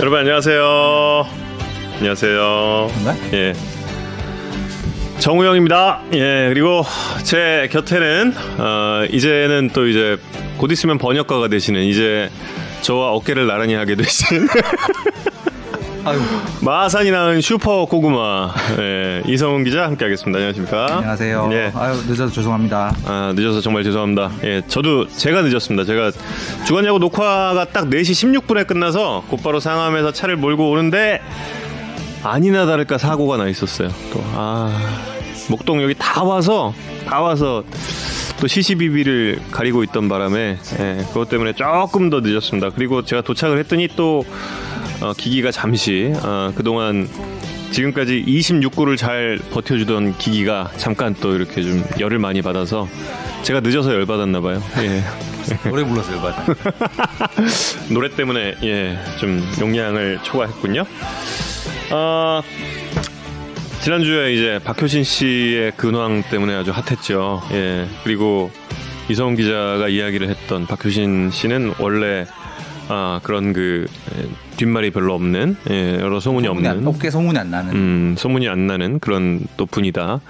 여러분 안녕하세요. 안녕하세요. 네? 예. 정우영입니다. 예, 그리고 제 곁에는 어, 이제는 또 이제 곧 있으면 번역가가 되시는 이제 저와 어깨를 나란히 하게 되신 마산이 낳은 슈퍼 고구마 예, 이성훈 기자 함께하겠습니다. 안녕하십니까? 안녕하세요. 예. 아유 늦어서 죄송합니다. 아, 늦어서 정말 죄송합니다. 예, 저도 제가 늦었습니다. 제가 주간야구 녹화가 딱 4시 16분에 끝나서 곧바로 상암에서 차를 몰고 오는데 아니나 다를까 사고가 나 있었어요. 또 아, 목동역이 다 와서 다 와서 또 CCBB를 가리고 있던 바람에 예, 그것 때문에 조금 더 늦었습니다. 그리고 제가 도착을 했더니 또 어, 기기가 잠시 어, 그동안 지금까지 26구를 잘 버텨주던 기기가 잠깐 또 이렇게 좀 열을 많이 받아서 제가 늦어서 열 받았나 봐요. 예. 노래 불렀어요, 맞. 노래 때문에 예, 좀 용량을 초과했군요. 어, 지난주에 이제 박효신 씨의 근황 때문에 아주 핫했죠. 예. 그리고 이성훈 기자가 이야기를 했던 박효신 씨는 원래 아, 그런 그 예, 뒷말이 별로 없는 예, 여러 소문이 소문이 안, 없는 업계 소문이 안 나는. 음, 소문이 안 나는 그런 또 분이다.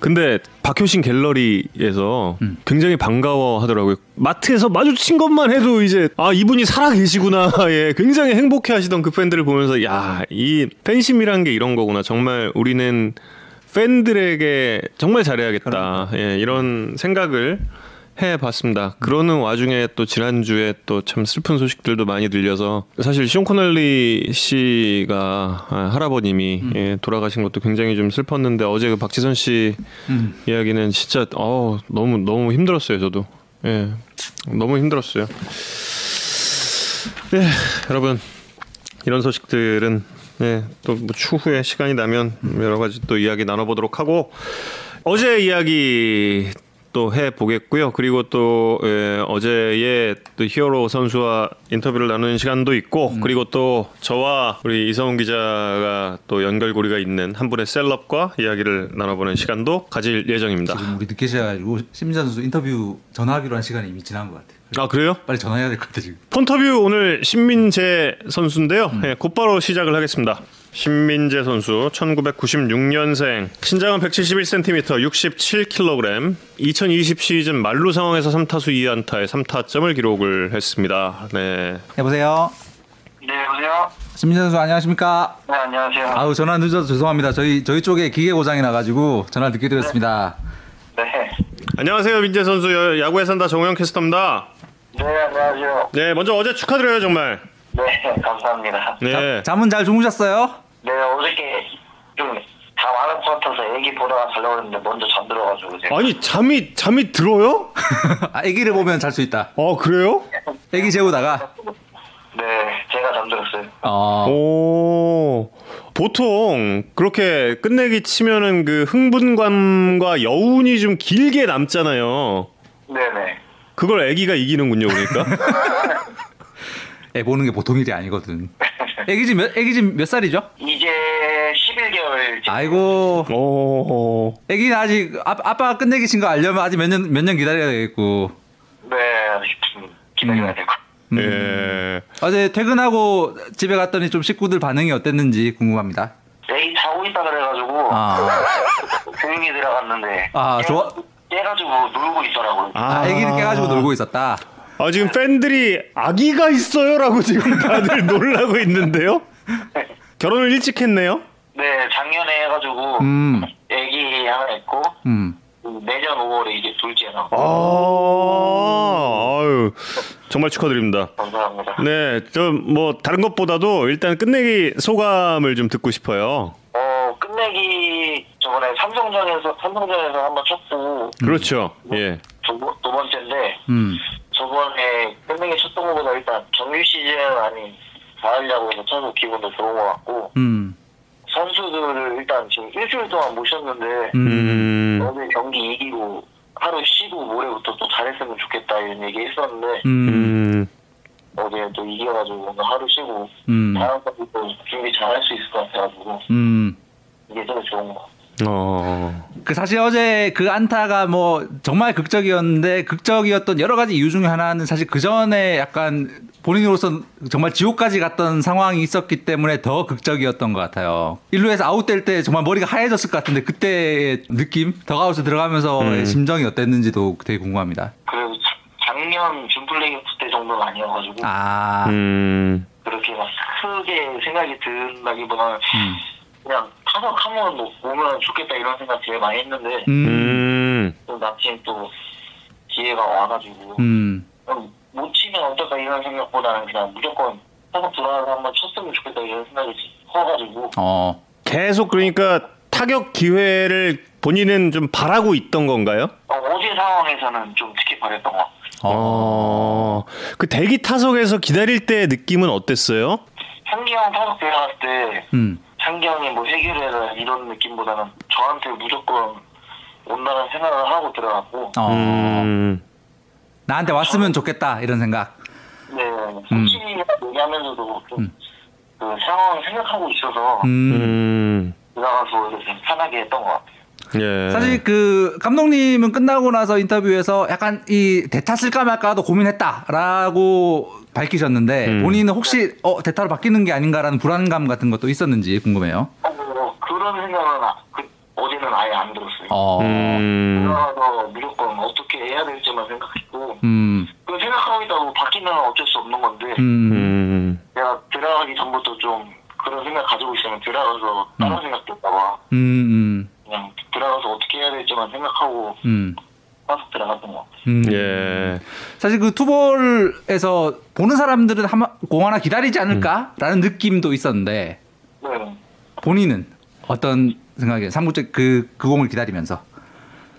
근데 박효신 갤러리에서 음. 굉장히 반가워 하더라고요. 마트에서 마주친 것만 해도 이제 아, 이분이 살아 계시구나. 예, 굉장히 행복해 하시던 그 팬들을 보면서 야, 이 팬심이란 게 이런 거구나. 정말 우리는 팬들에게 정말 잘해야겠다. 예, 이런 생각을 해봤습니다. 그러는 와중에 또 지난주에 또 참 슬픈 소식들도 많이 들려서 사실 시온 코널리 씨가 아, 할아버님이 예, 돌아가신 것도 굉장히 좀 슬펐는데 어제 그 박지선 씨 음. 이야기는 진짜 어 너무 너무 힘들었어요 저도 예 너무 힘들었어요. 예 여러분 이런 소식들은 예, 또 뭐 추후에 시간이 나면 여러 가지 또 이야기 나눠보도록 하고 어제 이야기 또 해 보겠고요. 그리고 또 예, 어제의 또 히어로 선수와 인터뷰를 나누는 시간도 있고 그리고 또 저와 우리 이성훈 기자가 또 연결고리가 있는 한 분의 셀럽과 이야기를 나눠보는 시간도 가질 예정입니다. 지금 우리 늦게 시작해가지고 심지어 선수 인터뷰 전화하기로 한 시간이 이미 지난 것 같아요. 아 그래요? 빨리 전화해야 될 것 같아 지금. 폰터뷰 오늘 신민재 선수인데요. 예, 곧바로 시작을 하겠습니다. 신민재 선수 1996년생 신장은 171cm 67kg 2020 시즌 만루 상황에서 3타수 2안타에 3타점을 기록을 했습니다. 네. 여보세요. 네, 여보세요? 심민재 선수 안녕하십니까? 네, 안녕하세요. 아우 전화 늦어서 죄송합니다. 저희 저희 쪽에 기계 고장이 나가지고 전화 늦게 드렸습니다. 네. 안녕하세요 민재 선수 여- 야구에 산다 정우영 캐스터입니다. 네, 안녕하세요. 네 먼저 어제 축하드려요 정말. 네, 감사합니다. 네. 잠은 잘 주무셨어요? 네, 어저께 좀다 많은 것 같아서 애기 보다가 자려고 했는데 먼저 잠들어가지고 제가. 아니 잠이 잠이 들어요? 아, 아기를 보면 잘 수 있다. 어 그래요? 아기 재우다가. 네, 제가 잠들었어요. 어. 오 보통 그렇게 끝내기 치면은 그 흥분감과 여운이 좀 길게 남잖아요. 네네. 그걸 아기가 이기는군요, 그러니까. 애 보는 게 보통 일이 아니거든. 애기 지금 몇 애기 지금 몇 살이죠? 이제 11개월. 아이고. 오. 애기는 아직 아, 아빠가 끝내기 친거 알려면 아직 몇 년 몇 년 기다려야 되겠고. 네, 기다려야 되고. 예. 어제 퇴근하고 집에 갔더니 좀 식구들 반응이 어땠는지 궁금합니다. 애기 자고 있다 그래가지고 아, 조용히 들어갔는데. 아, 좋아. 깨가지고 놀고 있더라고요. 아 애기는 깨가지고 놀고 있었다. 아, 지금 팬들이 아기가 있어요라고 지금 다들 놀라고 있는데요. 결혼을 일찍 했네요. 네, 작년에 해가지고 음, 애기 하나 있고 음. 내년 5월에 이제 둘째 나고 아, 아유, 정말 축하드립니다. 감사합니다. 네, 저뭐 다른 것보다도 일단 끝내기 소감을 좀 듣고 싶어요. 어 끝내기 저번에 삼성전에서 삼성전에서 한번 쳤고 그렇죠. 예. 두, 번- 두 번째인데 음. 저번에 끝내기 쳤던 것보다 일단 정규 시즌 아닌 가을야구에서 쳐서 기분도 좋은 것 같고 음. 선수들을 일단 지금 일주일 동안 모셨는데 음. 어제 경기 이기고 하루 쉬고 모레부터 또 잘했으면 좋겠다 이런 얘기 했었는데 음. 음. 어제 또 이겨가지고 오늘 하루 쉬고 음. 다음 경기 또 준비 잘 할 수 있을 것 같아가지고 음. 이게 제일 좋은 것 같아요. 어. 그 사실 어제 그 안타가 뭐 정말 극적이었는데 극적이었던 여러 가지 이유 중에 하나는 사실 그 전에 약간 본인으로서 정말 지옥까지 갔던 상황이 있었기 때문에 더 극적이었던 것 같아요. 1루에서 아웃될 때 정말 머리가 하얘졌을 것 같은데 그때의 느낌, 더가웃에 들어가면서의 음. 심정이 어땠는지도 되게 궁금합니다. 그래도 자- 작년 준플레이오프 때 정도는 아니어가지고 아, 음. 그렇게 막 크게 생각이 든다기보다는 음. 그냥 타석 한번 오면 좋겠다 이런 생각 제일 많이 했는데 음, 음. 또 마침 또 기회가 와가지고 음, 못 치면 어떨까 이런 생각보다는 그냥 무조건 타석 들어가서 한번 쳤으면 좋겠다 이런 생각이 커가지고 어, 계속 그러니까 타격 기회를 본인은 좀 바라고 있던 건가요? 어, 어제 상황에서는 좀 특히 바랬던 것 같아요. 어. 그 대기 타석에서 기다릴 때 느낌은 어땠어요? 창기 형 타석 들어갔을 때 음, 형이 뭐 해결해라 이런 느낌보다는 저한테 무조건 온다는 생각을 하고 들어갔고 어, 음. 나한테 왔으면 좋겠다 이런 생각. 네 솔직히 얘기하면서도 좀그 상황을 생각하고 있어서 음. 음. 들어가서 이렇게 편하게 했던 것 같아요. 예. 사실 그 감독님은 끝나고 나서 인터뷰에서 약간 이 대타 쓸까 말까도 고민했다라고 밝히셨는데 음. 본인은 혹시 어 대타로 바뀌는 게 아닌가라는 불안감 같은 것도 있었는지 궁금해요. 어, 뭐 그런 생각은 아, 그, 어제는 아예 안 들었어요. 어, 음. 들어가서 무조건 어떻게 해야 될지만 생각했고 음, 그 생각하고 있다고 바뀌면 어쩔 수 없는 건데 음, 음. 내가 들어가기 전부터 좀 그런 생각 가지고 있으면 들어가서 다른 생각도 있다가 음, 음, 그냥 들어가서 어떻게 해야 될지만 생각하고 음, 와서 들어갔던 것 같아요. 음. 예. 사실 그 투볼에서 보는 사람들은 한, 공 하나 기다리지 않을까라는 느낌도 있었는데 네. 본인은 어떤 생각이에요? 3구째 그, 그 공을 기다리면서.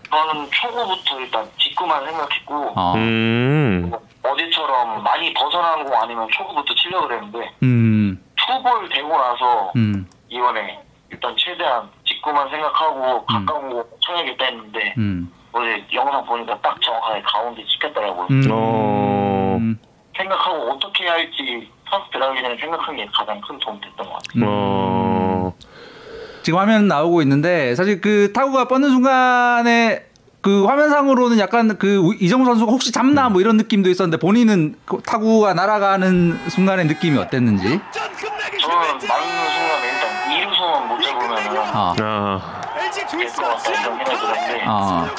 저는 초구부터 일단 직구만 생각했고 어. 음. 어제처럼 많이 벗어나는 공 아니면 초구부터 치려고 그랬는데 음, 투볼 되고 나서 음, 이번에 일단 최대한 직구만 생각하고 가까운 거 쳐야겠다 했는데 음. 어제 영상 보니까 딱 정확하게 가운데 찍혔더라고요. 음. 어. 생각하고 어떻게 할지 타수 들어가기 전에 생각한 게 가장 큰 도움 됐던 것 같아요. 어. 지금 화면 나오고 있는데 사실 그 타구가 뻗는 순간에 그 화면상으로는 약간 그 이정우 선수가 혹시 잡나 뭐 이런 느낌도 있었는데 본인은 그 타구가 날아가는 순간의 느낌이 어땠는지. 저는 맞는 순간에 일단 이루선은 못 잡으면은 아, 아. 같다 이런 생각이 들었는데 아,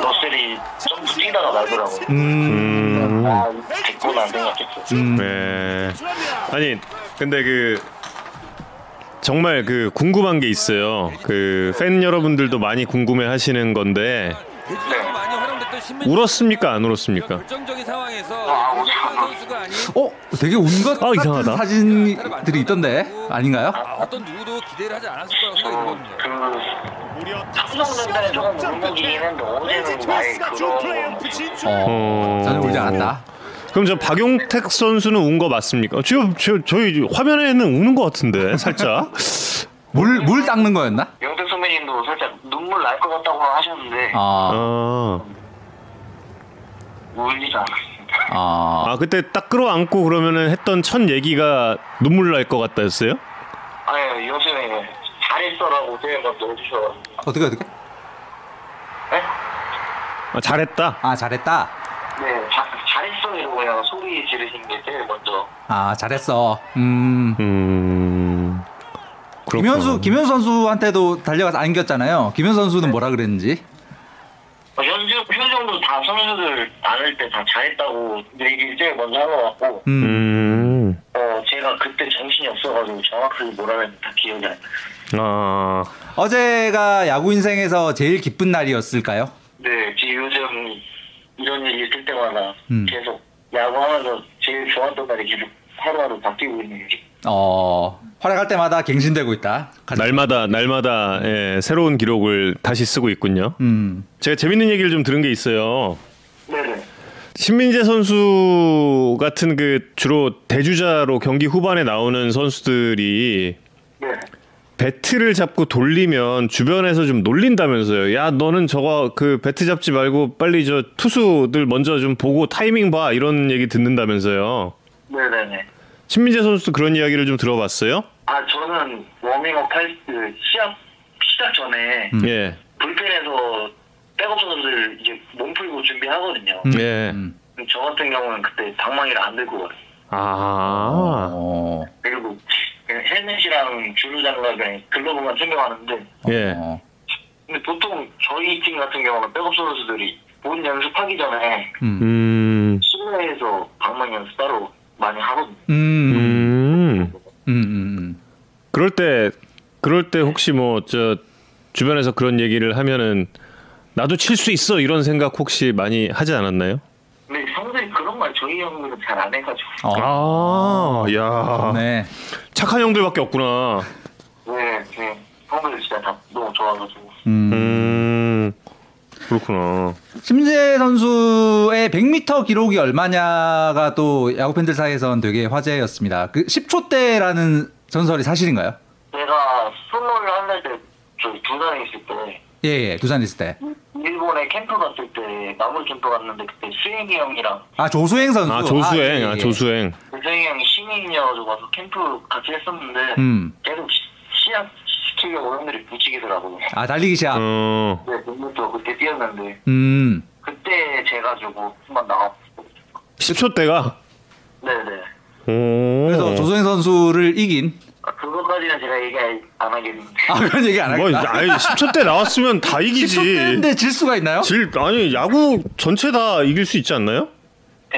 러셀이 점프 뛰다가 말더라고요. 음, 음. 아 됐구나 생각했어. 음, 네. 아니, 근데 그 정말 그 궁금한 게 있어요. 그 팬 여러분들도 많이 궁금해 하시는 건데 네. 활용됐던 신민 울었습니까? 안 울었습니까? 아, 어, 되게 운것 아, 이상하다. 사진들이 있던데 아닌가요? 어떤 누구도 기대를 하지 않았을 거라고 생각이 들거든요. 조금 울먹이긴 했는데 어제는 아예 그런 어, 전혀 울지 않았다. 그럼 저 박용택 선수는 운 거 맞습니까? 지금 저, 저희 화면에는 우는 것 같은데 살짝. 물, 물 닦는 거였나? 영택 선배님도 살짝 눈물 날 것 같다고 하셨는데 아, 아, 울리지 않았습니다. 아, 아 그때 딱 끌어안고 그러면은 했던 첫 얘기가 눈물 날 것 같다였어요? 아니 요즘에 잘했어라고 먼저 해주셔가지고 어떻게, 어떻게? 네? 아, 잘했다. 아, 잘했다. 네 자, 잘했어 이러고 그냥 소리 지르신 게 제일 먼저 아, 잘했어. 음. 음. 그렇구나. 김현수 김현수 선수한테도 달려가서 안겼잖아요. 김현수 선수는 뭐라 그랬는지. 어, 현주 현정도 다 선수들 나눌 때 다 잘했다고 얘기를 제일 먼저 한 것 같고 음. 음. 어 제가 그때 정신이 없어가지고 정확하게 뭐라 했는지 다 기억이 안 나요. 아. 어제가 야구 인생에서 제일 기쁜 날이었을까요? 네 지금 요즘 이런 일 있을 때마다 음. 계속 야구하면서 제일 좋았던 날이 계속 하루하루 바뀌고 있는 게어 활약할 때마다 갱신되고 있다. 가장- 날마다 날마다 예, 새로운 기록을 다시 쓰고 있군요. 음. 제가 재밌는 얘기를 좀 들은 게 있어요. 네네 신민재 선수 같은 그 주로 대주자로 경기 후반에 나오는 선수들이 네 배트를 잡고 돌리면 주변에서 좀 놀린다면서요. 야, 너는 저거 그 배트 잡지 말고 빨리 저 투수들 먼저 좀 보고 타이밍 봐 이런 얘기 듣는다면서요. 네네네 신민재 선수도 그런 이야기를 좀 들어봤어요? 아 저는 워밍업 할 그 시합 시작 전에 예. 불펜에서 백업 선수들 이제 몸 풀고 준비하거든요. 음. 예. 음. 저 같은 경우는 그때 방망이를 안 들고 가요. 아, 어. 그리고 그냥 헬멧이랑 주루 장갑에 글러브만 챙겨가는데 예. 어. 근데 보통 저희 팀 같은 경우는 백업 선수들이 본 연습하기 전에 음. 음, 실내에서 방망이 연습 따로 많이 하거든요. 음. 음. 음. 음. 음. 그럴 때, 그럴 때 혹시 뭐, 저, 주변에서 그런 얘기를 하면은, 나도 칠 수 있어! 이런 생각 혹시 많이 하지 않았나요? 근데 형들이 그런 말 저희 형들은 잘 안 해가지고 어. 아, 야. 네. 착한 형들밖에 없구나. 네, 네. 형들 진짜 다 너무 좋아가지고 음. 음, 그렇구나. 심재 선수의 100m 기록이 얼마냐가 또 야구 팬들 사이에선 되게 화제였습니다. 그 10초대라는 전설이 사실인가요? 제가 스물한 살 때 저희 두산에 있을 때 예, 예. 두산 있을 때. 일본에 캠프 갔을 때 나물 캠프 갔는데 그때 수행이 형이랑 아, 조수행 선수. 아, 조수행, 예, 아, 예. 조수행. 수행이 형이 신인이어가지고 와서 캠프 같이 했었는데 음. 계속 시- 시합 시키려고 형들이 부추기더라고요. 아, 달리기 시합. 어, 네, 그것도 그때 뛰었는데 음. 그때 제가지고 한번 나왔어. 10초 대가. 네네. 오. 그래서 조수행 선수를 이긴. 아, 그거까지는 제가 얘기 안 하겠는데. 아, 그런 얘기 안 뭐, 하겠다. 아니, 10초 대 나왔으면 다 이기지. 10초대인데 질 수가 있나요? 질, 아니, 야구 전체 다 이길 수 있지 않나요?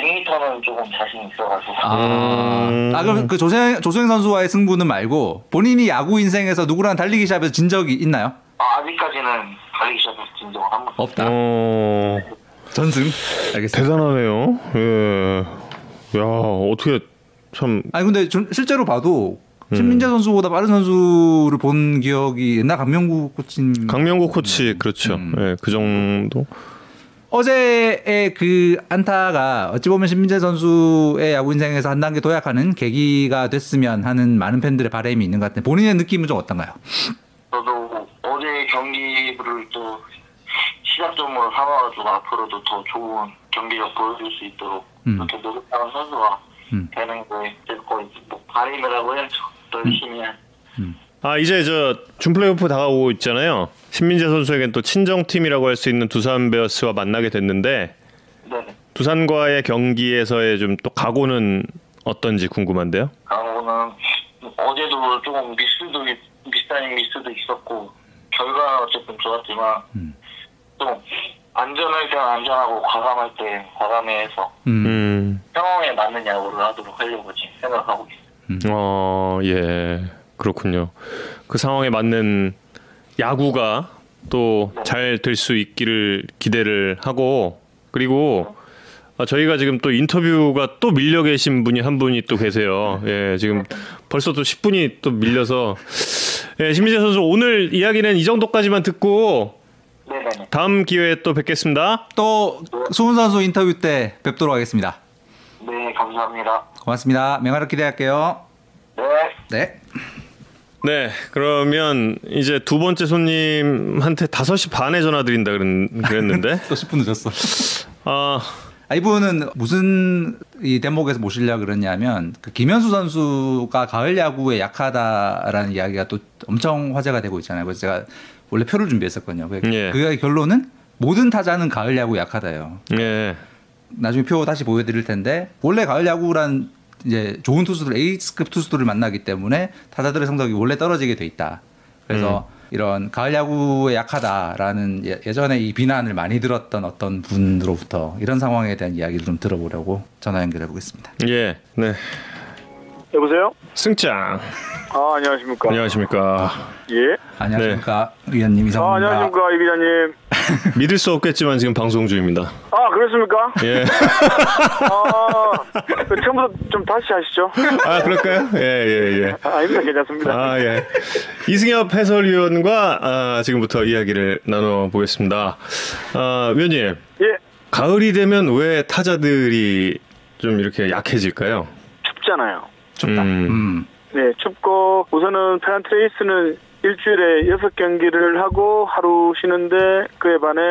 100m는 조금 자신 있어가지고. 아, 음. 아 그럼 그 조수행, 조수행 선수와의 승부는 말고 본인이 야구 인생에서 누구랑 달리기 시합에서 진 적이 있나요? 아, 아직까지는 달리기 시합에서 진 적은 한 번. 없다. 어, 전승. 알겠습니다. 대단하네요. 예. 야, 어떻게 참. 아니 근데 전 실제로 봐도 신민재 선수보다 빠른 선수를 본 기억이 옛날 강명구 코치님 강명구 코치, 그렇죠. 음. 예, 그 정도. 어제의 그 안타가 어찌 보면 신민재 선수의 야구 인생에서 한 단계 도약하는 계기가 됐으면 하는 많은 팬들의 바람이 있는 것 같은데 본인의 느낌은 좀 어떤가요? 저도 어제 경기를 또 시작점으로 삼아가지고 앞으로도 더 좋은 경기력 보여줄 수 있도록 음. 이렇게 노력하는 선수가 음. 되는 게 거의 뭐 바람이라고 해야죠. 더 열심히 해. 아 이제 저 준플레이오프 다가오고 있잖아요. 신민재 선수에겐 또 친정팀이라고 할 수 있는 두산 베어스와 만나게 됐는데 네. 두산과의 경기에서의 좀 또 각오는 어떤지 궁금한데요. 강호는 어제도 조금 미스도 비슷한 미스도 있었고 결과는 어쨌든 좋았지만 음. 좀 안전할 때는 안전하고 과감할 때 과감해서 음. 음, 상황에 맞는 야구를 하도록 하려고 지금 생각하고 있습니다. 어, 예, 그렇군요. 그 상황에 맞는 야구가 또 잘 될 수 있기를 기대를 하고 그리고 아, 저희가 지금 또 인터뷰가 또 밀려 계신 분이 한 분이 또 계세요. 예, 지금 벌써 또 10분이 또 밀려서 예, 신민재 선수 오늘 이야기는 이 정도까지만 듣고. 다음 기회에 또 뵙겠습니다. 또 수훈 선수 인터뷰 때 뵙도록 하겠습니다. 네, 감사합니다. 고맙습니다. 명화를 기대할게요. 네. 네. 네, 그러면 이제 두 번째 손님한테 5시 반에 전화 드린다 그랬는데 또 10분 늦었어. 아, 아, 이분은 무슨 이 대목에서 모시려 그러냐면 그 김현수 선수가 가을 야구에 약하다라는 이야기가 또 엄청 화제가 되고 있잖아요. 그래서 제가 원래 표를 준비했었거든요. 그 예. 그의 결론은 모든 타자는 가을 야구 약하다요. 예. 나중에 표 다시 보여드릴 텐데 원래 가을 야구란 이제 좋은 투수들 에이스급 투수들을 만나기 때문에 타자들의 성적이 원래 떨어지게 돼 있다. 그래서 이런 가을 야구에 약하다라는 예- 예전에 이 비난을 많이 들었던 어떤 분으로부터 이런 상황에 대한 이야기를 좀 들어보려고 전화 연결해 보겠습니다. 예. 네. 여보세요? 승장. 아, 안녕하십니까. 안녕하십니까. 예. 안녕하십니까 위원님 아, 이성입니다. 안녕하십니까, 이 기자님. 믿을 수 없겠지만 지금 방송 중입니다. 아, 그렇습니까? 예. 아, 그 처음부터 좀 다시 하시죠. 아, 그럴까요? 예, 예, 예. 아, 아닙니다. 괜찮습니다. 아, 예. 이승엽 해설위원과 아, 지금부터 이야기를 나눠 보겠습니다. 아, 위원님, 예. 가을이 되면 왜 타자들이 좀 이렇게 약해질까요? 춥잖아요. 춥다. 음. 음. 네, 춥고, 우선은 페넌트 레이스는 일주일에 여섯 경기를 하고 하루 쉬는데 그에 반해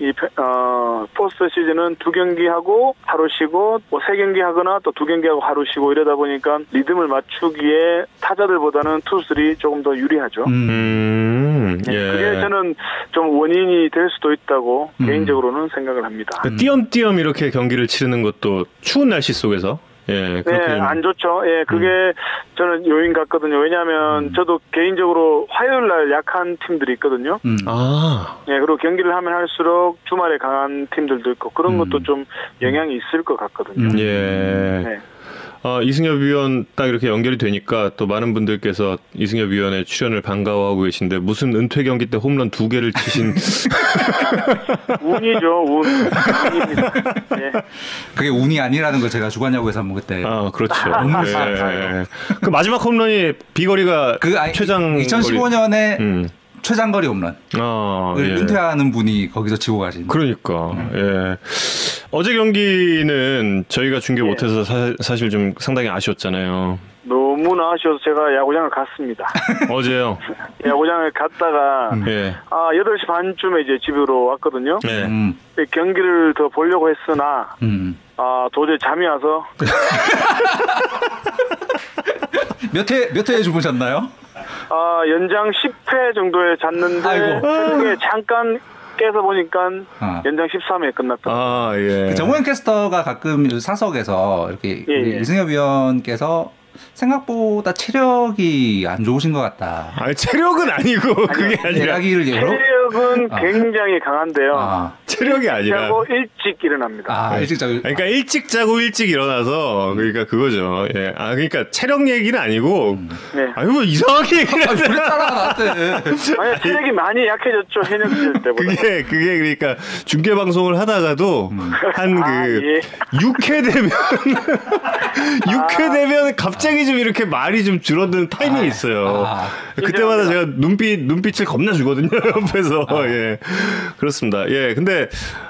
이 어, 포스트 시즌은 두 경기 하고 하루 쉬고 뭐 세 경기 하거나 또 두 경기 하고 하루 쉬고 이러다 보니까 리듬을 맞추기에 타자들보다는 투수들이 조금 더 유리하죠. 음. 음, 네, 예. 그게 저는 좀 원인이 될 수도 있다고 음. 개인적으로는 생각을 합니다. 그 띄엄띄엄 이렇게 경기를 치르는 것도 추운 날씨 속에서 예, 네, 좀- 안 좋죠. 예, 그게 저는 요인 같거든요. 왜냐하면 저도 개인적으로 화요일 날 약한 팀들이 있거든요. 음. 아, 예, 그리고 경기를 하면 할수록 주말에 강한 팀들도 있고 그런 것도 좀 영향이 있을 것 같거든요. 음. 예. 네. 아, 이승엽 위원 딱 이렇게 연결이 되니까 또 많은 분들께서 이승엽 위원의 출연을 반가워하고 계신데 무슨 은퇴 경기 때 홈런 두 개를 치신 운이죠, 운. 운입니다. 예. 그게 운이 아니라는 걸 제가 주관야구에서 한번 그때 아, 그렇죠. 너무 예. 그 마지막 홈런이 비거리가 그 아니, 최장 2015년에 거리. 음. 최장거리 홈런 아, 을 예. 은퇴하는 분이 거기서 치고 가신. 그러니까 음. 예. 어제 경기는 저희가 중계 예. 못해서 사, 사실 좀 상당히 아쉬웠잖아요. 너무나 아쉬워서 제가 야구장을 갔습니다. 어제요. 야구장을 갔다가 예. 아 8시 반쯤에 이제 집으로 왔거든요. 네. 음. 경기를 더 보려고 했으나 음. 아 도저히 잠이 와서 몇 회, 몇 회에 주무셨나요? 아 연장 10회 정도에 잤는데 아이고. 새벽에 잠깐 깨서 보니까 아. 연장 13회에 끝났다. 아, 예. 그 정우영 캐스터가 가끔 사석에서 이렇게 예, 예. 이승엽 위원께서 생각보다 체력이 안 좋으신 것 같다. 아니, 체력은 아니고 그게 아니라 이야기를 체력은 아. 굉장히 강한데요. 아, 체력이 아니라 자고 일찍 일어납니다. 아 일찍 자고 그러니까 일찍 자고 일찍 일어나서 그러니까 그거죠. 예. 아 그러니까 체력 얘기는 아니고 네. 아유 뭐 이상하게 얘기를 하잖아. 그랬잖아 나한테. 아니 체력이 많이 약해졌죠 현역 시절 때보다. 그게 그게 그러니까 중계 방송을 하다가도 한그 아, 예. 6회 되면 6회 되면 갑자기 좀 이렇게 말이 좀 줄어드는 타이밍이 있어요. 아. 그때마다 제가 눈빛 눈빛을 겁나 주거든요 옆에서 예 그렇습니다. 예 근데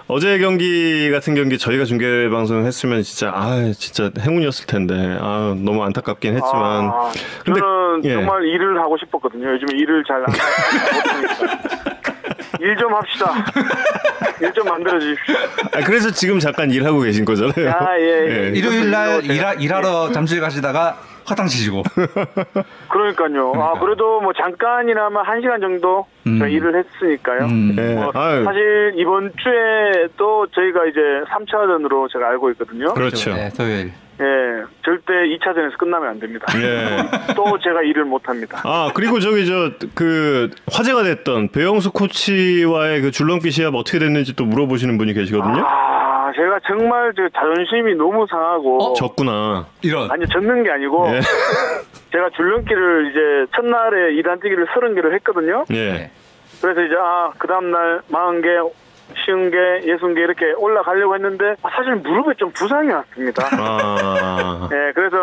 어제 경기 같은 경기 저희가 중계 방송 했으면 진짜 아 진짜 행운이었을 텐데 아 너무 안타깝긴 했지만 아, 근데 저는 예. 정말 일을 하고 싶었거든요. 요즘에 일을 잘안 못하니까. 일 좀 합시다. 일 좀 만들어 주십시오. 아, 그래서 지금 잠깐 일하고 계신 거잖아요. 아, 예, 예. 일요일 날 일하, 일하러 잠실 가시다가 화장 치시고. 그러니까요. 아, 그래도 뭐 잠깐이나마 한 시간 정도 음. 저 일을 했으니까요. 음. 예. 뭐 아유, 사실 이번 주에 또 저희가 이제 3차전으로 제가 알고 있거든요. 그렇죠. 네, 토요일. 예, 절대 2차전에서 끝나면 안 됩니다. 예. 또 제가 일을 못 합니다. 아 그리고 저기 저 그 화제가 됐던 배영수 코치와의 그 줄넘기 시합 어떻게 됐는지 또 물어보시는 분이 계시거든요. 아, 제가 정말 저 자존심이 너무 상하고 어? 졌구나. 이런. 아니 졌는 게 아니고 예. 제가 줄넘기를 이제 첫날에 2단 뛰기를 30개를 했거든요. 예. 네. 그래서 이제 아, 그 다음 날 40개, 쉬운 게, 60개 이렇게 올라가려고 했는데 사실 무릎에 좀 부상이 왔습니다. 아. 예, 그래서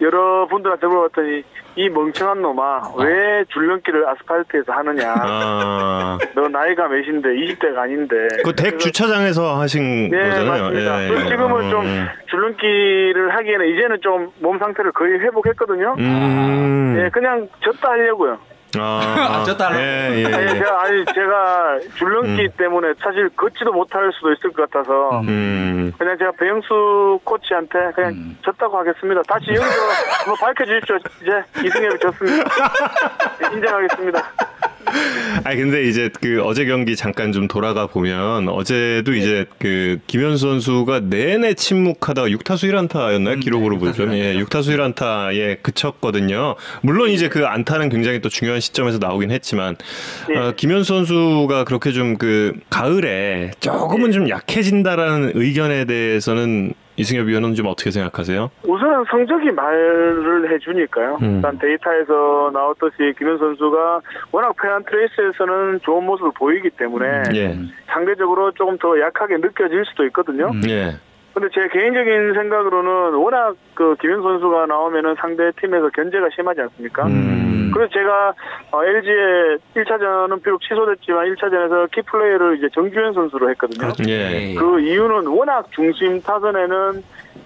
여러분들한테 물어봤더니 이 멍청한 놈아 왜 줄넘기를 아스팔트에서 하느냐. 아. 너 나이가 몇인데 20대가 아닌데. 그덱 주차장에서 하신 네, 거잖아요. 맞습니다. 예. 그래서 지금은 좀 음. 줄넘기를 하기에는 이제는 좀 몸 상태를 거의 회복했거든요. 음. 예, 그냥 졌다 하려고요. 아. 아, 졌다 하려고. 예, 예. 아니, 제가, 아니, 제가 줄넘기 음. 때문에 사실 걷지도 못할 수도 있을 것 같아서 음. 그냥 제가 배영수 코치한테 그냥 음. 졌다고 하겠습니다. 다시 여기서 한번 밝혀주십시오. 이제 이승엽이 졌습니다. 네, 인정하겠습니다. 아니 근데 이제 그 어제 경기 잠깐 좀 돌아가 보면 어제도 이제 그 김현수 선수가 내내 침묵하다가 6타수 1안타였나요? 음, 기록으로 네, 보면 예, 6타수 1안타에 그쳤거든요. 물론 이제 그 안타는 굉장히 또 중요한 시점에서 나오긴 했지만 예. 어, 김현수 선수가 그렇게 좀 그 가을에 조금은 좀 약해진다라는 의견에 대해서는 이승엽 위원은 좀 어떻게 생각하세요? 우선 성적이 말을 해주니까요. 음. 일단 데이터에서 나왔듯이 김현 선수가 워낙 페안 트레이스에서는 좋은 모습을 보이기 때문에 예, 상대적으로 조금 더 약하게 느껴질 수도 있거든요. 음. 예, 근데 제 개인적인 생각으로는 워낙 그 김현 선수가 나오면은 상대 팀에서 견제가 심하지 않습니까? 음, 그래서 제가 LG의 1차전은 비록 취소됐지만 1차전에서 키플레이를 이제 정규현 선수로 했거든요. 그렇죠. 예. 그 이유는 워낙 중심 타선에는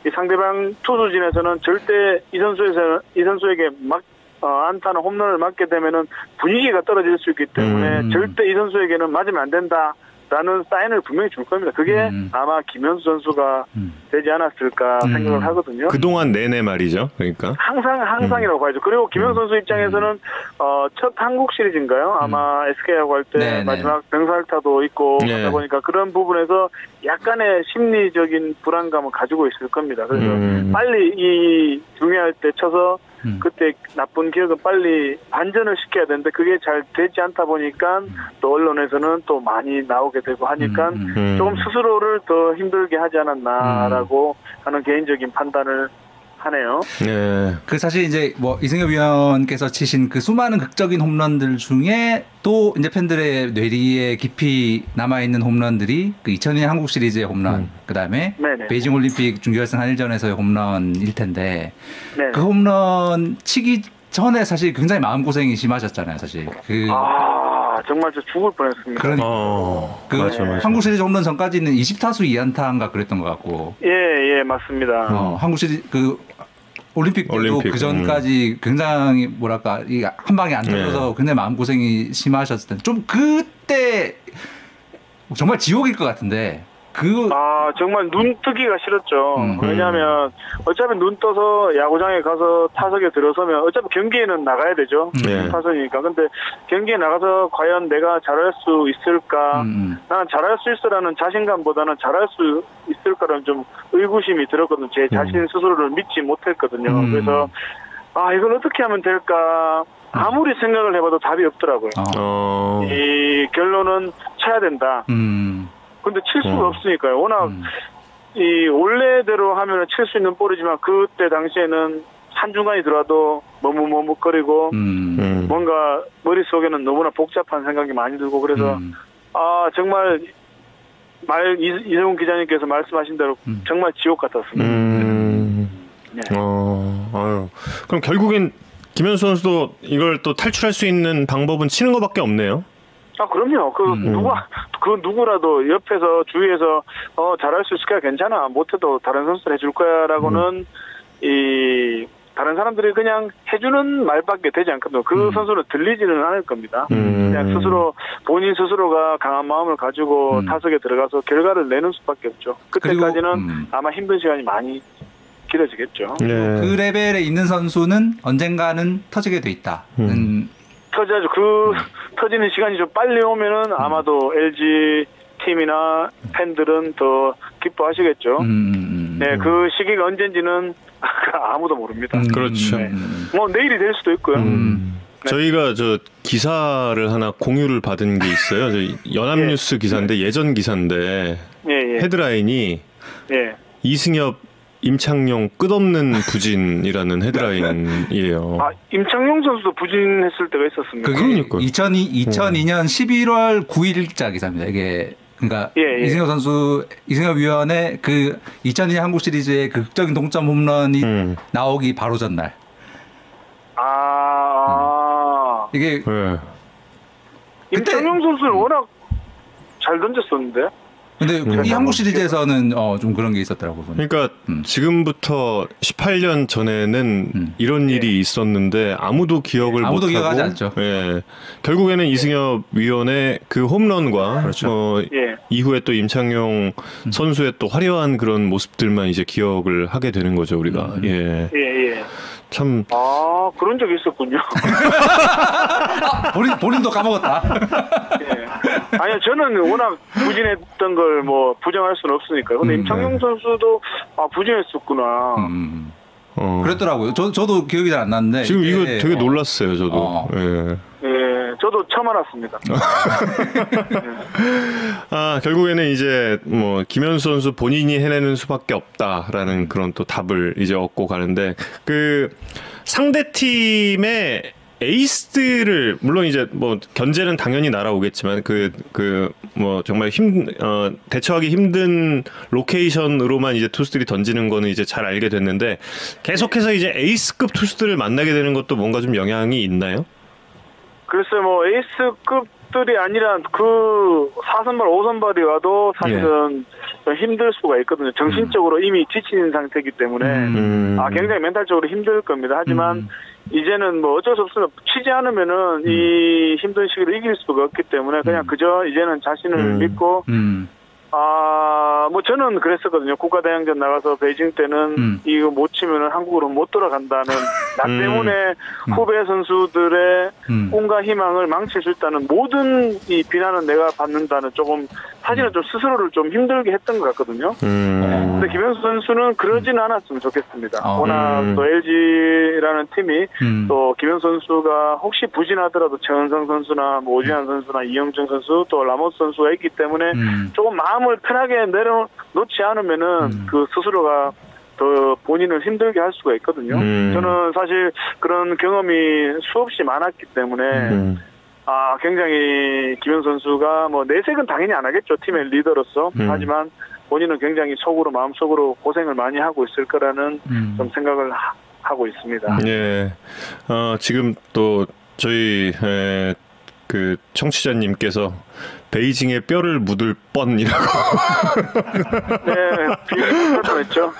이 상대방 투수진에서는 절대 이 선수에서 이 선수에게 막 어, 안타나 홈런을 맞게 되면은 분위기가 떨어질 수 있기 때문에 음. 절대 이 선수에게는 맞으면 안 된다. 라는 사인을 분명히 줄 겁니다. 그게 음. 아마 김현수 선수가 음. 되지 않았을까 음. 생각을 하거든요. 그동안 내내 말이죠. 그러니까. 항상 항상이라고 봐야죠. 그리고 김현 선수 입장에서는 어, 첫 한국 시리즈인가요? 아마 SK하고 할때 음. 네네. 마지막 병살타도 있고 네. 하다 보니까 그런 부분에서 약간의 심리적인 불안감을 가지고 있을 겁니다. 그래서 음. 빨리 이 중요할 때 쳐서 음. 그때 나쁜 기억은 빨리 반전을 시켜야 되는데 그게 잘 되지 않다 보니까 또 언론에서는 또 많이 나오게 되고 하니까 음, 음. 음. 조금 스스로를 더 힘들게 하지 않았나라고 하는 개인적인 판단을 하네요. 네. 그 사실 이제 뭐 이승엽 위원께서 치신 그 수많은 극적인 홈런들 중에 또 이제 팬들의 뇌리에 깊이 남아 있는 홈런들이 그 2002년 한국 시리즈의 홈런, 음. 그다음에 네네. 베이징 올림픽 준결승 한일전에서의 홈런일 텐데 네. 그 홈런 치기 전에 사실 굉장히 마음 고생이 심하셨잖아요, 사실. 그 아 정말 저 죽을 뻔했습니다. 그러니까 어. 그 맞아, 맞아. 한국 시리즈 홈런 전까지는 20타수 2안타인가 그랬던 것 같고 예, 예, 맞습니다. 어, 한국 시리즈 그 올림픽 때도 올림픽, 그 전까지 굉장히 뭐랄까 이 한 방에 안 들어서 굉장히 마음 고생이 심하셨을 텐데 좀 그때 정말 지옥일 것 같은데 그 아, 정말 눈 뜨기가 싫었죠. 음. 왜냐하면 어차피 눈 떠서 야구장에 가서 타석에 들어서면 어차피 경기에는 나가야 되죠. 네. 타석이니까. 근데 경기에 나가서 과연 내가 잘할 수 있을까? 음, 나는 잘할 수 있어라는 자신감보다는 잘할 수 있을까라는 좀 의구심이 들었거든요. 제 자신 스스로를 믿지 못했거든요. 음. 그래서 아 이걸 어떻게 하면 될까? 아무리 생각을 해봐도 답이 없더라고요. 어, 어. 이 결론은 쳐야 된다. 음, 근데 칠 수가 음. 없으니까요. 워낙 음. 이 원래대로 하면 칠수 있는 볼이지만 그때 당시에는 한 중간이 들어와도 머뭇머뭇거리고 음, 음. 뭔가 머릿속에는 너무나 복잡한 생각이 많이 들고 그래서 음, 아 정말 말 이- 이성훈 기자님께서 말씀하신 대로 음. 정말 지옥 같았습니다. 음. 네. 어. 아유. 그럼 결국엔 김현수 선수도 이걸 또 탈출할 수 있는 방법은 치는 것밖에 없네요. 아 그럼요. 그 음. 누가 그 누구라도 옆에서 주위에서 어 잘할 수 있을 거야 괜찮아 못해도 다른 선수를 해줄 거야라고는 음. 이 다른 사람들이 그냥 해주는 말밖에 되지 않거든요. 그 음. 선수는 들리지는 않을 겁니다. 음. 그냥 스스로 본인 스스로가 강한 마음을 가지고 음. 타석에 들어가서 결과를 내는 수밖에 없죠. 그때까지는 그리고, 음. 아마 힘든 시간이 많이 길어지겠죠. 네. 그 레벨에 있는 선수는 언젠가는 터지게 돼 있다. 음. 터져야죠. 그 터지는 시간이 좀 빨리 오면은 아마도 LG 팀이나 팬들은 더 기뻐하시겠죠. 음, 음, 네, 그 시기가 언젠지는 아무도 모릅니다. 음, 그렇죠. 음, 뭐 내일이 될 수도 있고요. 음. 저희가 저 기사를 하나 공유를 받은 게 있어요. 저 연합뉴스 기사인데 예전 기사인데 예, 예, 헤드라인이 예. 이승엽 임창용 끝없는 부진이라는 헤드라인이에요. 아 임창용 선수도 부진했을 때가 있었습니다. 2002, 2002년 11월 9일자 기사입니다. 이게 그러니까 예, 예. 이승엽 선수 이승엽 위원의 그 2002년 한국 시리즈의 그 극적인 동점 홈런이 음. 나오기 바로 전날 아, 이게 네. 그때- 임창용 선수는 워낙 잘 던졌었는데. 근데 음. 이 한국 시리즈에서는 어, 좀 그런 게 있었더라고요. 보니까. 그러니까 음. 지금부터 18년 전에는 음. 이런 일이 있었는데 아무도 기억을 아무도 못하고 기억하지 않죠. 예. 결국에는 이승엽 위원의 그 홈런과 그렇죠. 어, 예. 이후에 또 임창용 음. 선수의 또 화려한 그런 모습들만 이제 기억을 하게 되는 거죠 우리가. 음. 예. 예, 예. 참 아, 그런 적이 있었군요. 본인 본인도 까먹었다. 예. 아니요, 저는 워낙 부진했던 걸 뭐 부정할 수는 없으니까요. 근데 음, 임창용 선수도 아, 부진했었구나. 음. 어. 그랬더라고요. 저 저도 기억이 잘안 나는데 지금 이거 되게 어, 놀랐어요 저도. 어. 예. 예, 저도 처음 알았습니다. 아 결국에는 이제 뭐 김현수 선수 본인이 해내는 수밖에 없다라는 그런 또 답을 이제 얻고 가는데 그 상대 팀의 에이스들을 물론 이제 뭐 견제는 당연히 날아오겠지만 그 그 뭐 정말 힘 어, 대처하기 힘든 로케이션으로만 이제 투수들이 던지는 거는 이제 잘 알게 됐는데 계속해서 이제 에이스급 투수들을 만나게 되는 것도 뭔가 좀 영향이 있나요? 글쎄 뭐 에이스급들이 아니라 그 4선발, 5선발이 와도 사실은 좀 힘들 수가 있거든요. 정신적으로 이미 지친 상태이기 때문에 음. 음. 아 굉장히 멘탈적으로 힘들 겁니다. 하지만 음. 이제는 뭐 어쩔 수 없으면 치지 않으면은 이 힘든 시기를 이길 수가 없기 때문에 그냥 그저 이제는 자신을 음. 믿고 음. 아, 뭐 저는 그랬었거든요. 국가대항전 나가서 베이징 때는 음. 이거 못 치면은 한국으로 못 돌아간다는 나 음. 때문에 후배 선수들의 음. 꿈과 희망을 망칠 수 있다는 모든 이 비난은 내가 받는다는 조금 사실은 좀 스스로를 좀 힘들게 했던 것 같거든요. 음. 근데 김현수 선수는 그러지는 않았으면 좋겠습니다. 어. 워낙 음. 또 LG라는 팀이 음. 또 김현수 선수가 혹시 부진하더라도 최은성 선수나 뭐 오지환 선수나 이영준 선수 또 라모스 선수가 있기 때문에 음. 조금 마음을 편하게 내려놓지 않으면은 음. 그 스스로가 더 본인을 힘들게 할 수가 있거든요. 음. 저는 사실 그런 경험이 수없이 많았기 때문에 음. 아 굉장히 김현 선수가 뭐 내색은 당연히 안 하겠죠 팀의 리더로서 음. 하지만 본인은 굉장히 속으로 마음속으로 고생을 많이 하고 있을 거라는 음. 좀 생각을 하, 하고 있습니다. 예. 어, 지금 또 저희 에, 그 청취자님께서 베이징에 뼈를 묻을 뻔이라고 네, 비슷했죠.